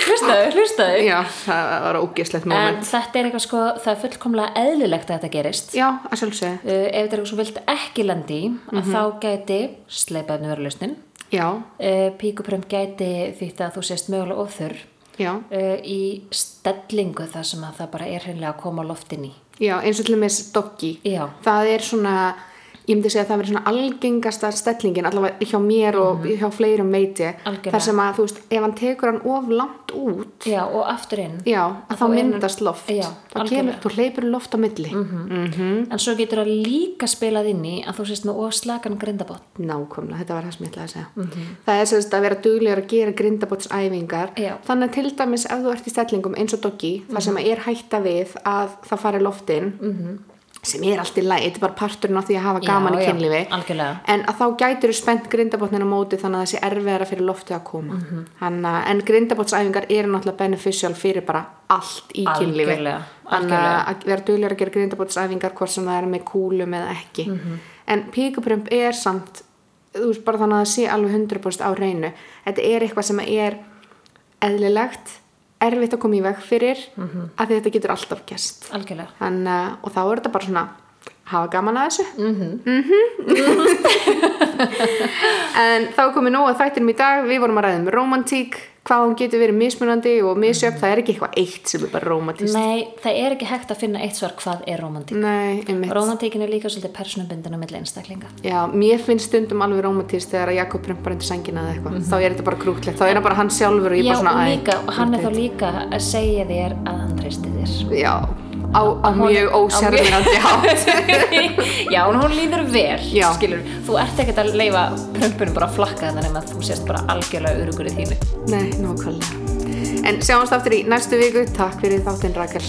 Hlustaðu, hlustaðu. Já, það var ógeslegt En moment þetta er eitthvað sko, það er fullkomlega eðlilegt að þetta gerist. Já, að sjálfsögðu Uh, ef þetta er eitthvað sem vilt ekki lendi í, að Mhm. þá gæti sleipaðinu vera lausnin. Já, Uh, píkuprump gæti þýtt að þú sést mögulega ofþurr uh, í stellingu þar sem að það bara er hreinlega að koma loftin í. já, eins og til og með doggi Já. það er svona ég myndi segja að það verður svona algengasta stellingin allavega hjá mér og hjá fleirum veit ég Mhm. Algjörlega. þar sem að þú veist, ef hann tekur hann of langt út Já, og aftur inn. já, að þá þá myndast loft Já, þá kemur, þú hleypur loft á milli En svo getur það líka spilað inn í að þú sést með ofslagan grindabott. nákvæmlega, þetta var það sem ég ætlaði að segja Mhm. það er sérst að vera duglegur að gera grindabótsæfingar Já. þannig að til dæmis ef þú ert í stellingum eins og doggi þar sem er hætta við að það fari loftin Mhm. Sem er allt í læg, þetta er bara parturinn á því að hafa gaman Já, í já, kynlífi. algjörlega. en að þá gætur þú spennt grindabotnin á móti þannig að sé erfiðara fyrir loftið að koma. Mm en grindabótsæfingar eru náttúrulega beneficial fyrir bara allt í kynlífi. Þannig að vera duglegur að gera grindabótsæfingar hvort sem það er með kúlum eða ekki. Mhm. en píkuprump er samt þú veist bara þannig að það sé alveg 100% á reynu þetta er eitthvað sem er eðlilegt erfitt að koma í veg fyrir Mhm. af því þetta getur alltaf gæst. Þannig, og þá er þetta bara svona hafa gaman að þessu Mhm. (laughs) en þá komið nóg að þættinum í dag við vorum að ræða um romantík hvað hún getur verið mismunandi og misjöfn það er ekki eitthvað eitt sem er bara romantíst Nei, það er ekki hægt að finna eitt svar hvað er romantík. Nei, einmitt Romantíkin er líka svolítið persónubundin á milli einstaklinga. Já, mér finnst stundum alveg romantíst þegar Jakob prumpar undir sængina eða eitthvað þá er þetta bara krútlegt, þá er það bara hann sjálfur og. Já, bara svona og líka, hann er þá líka að segja þér að hann treysti þér. Já, á, á mjög ósérmyrandi hátt (laughs) Já, hún líður vel, Já. skilur. Þú ert ekkert að leifa prumpunum bara að flakka þannig að þú sést bara algjörlega örugur í þínu. Nei, nákvæmlega. En sjáumst aftur í næstu viku. Takk fyrir þáttinn Rakel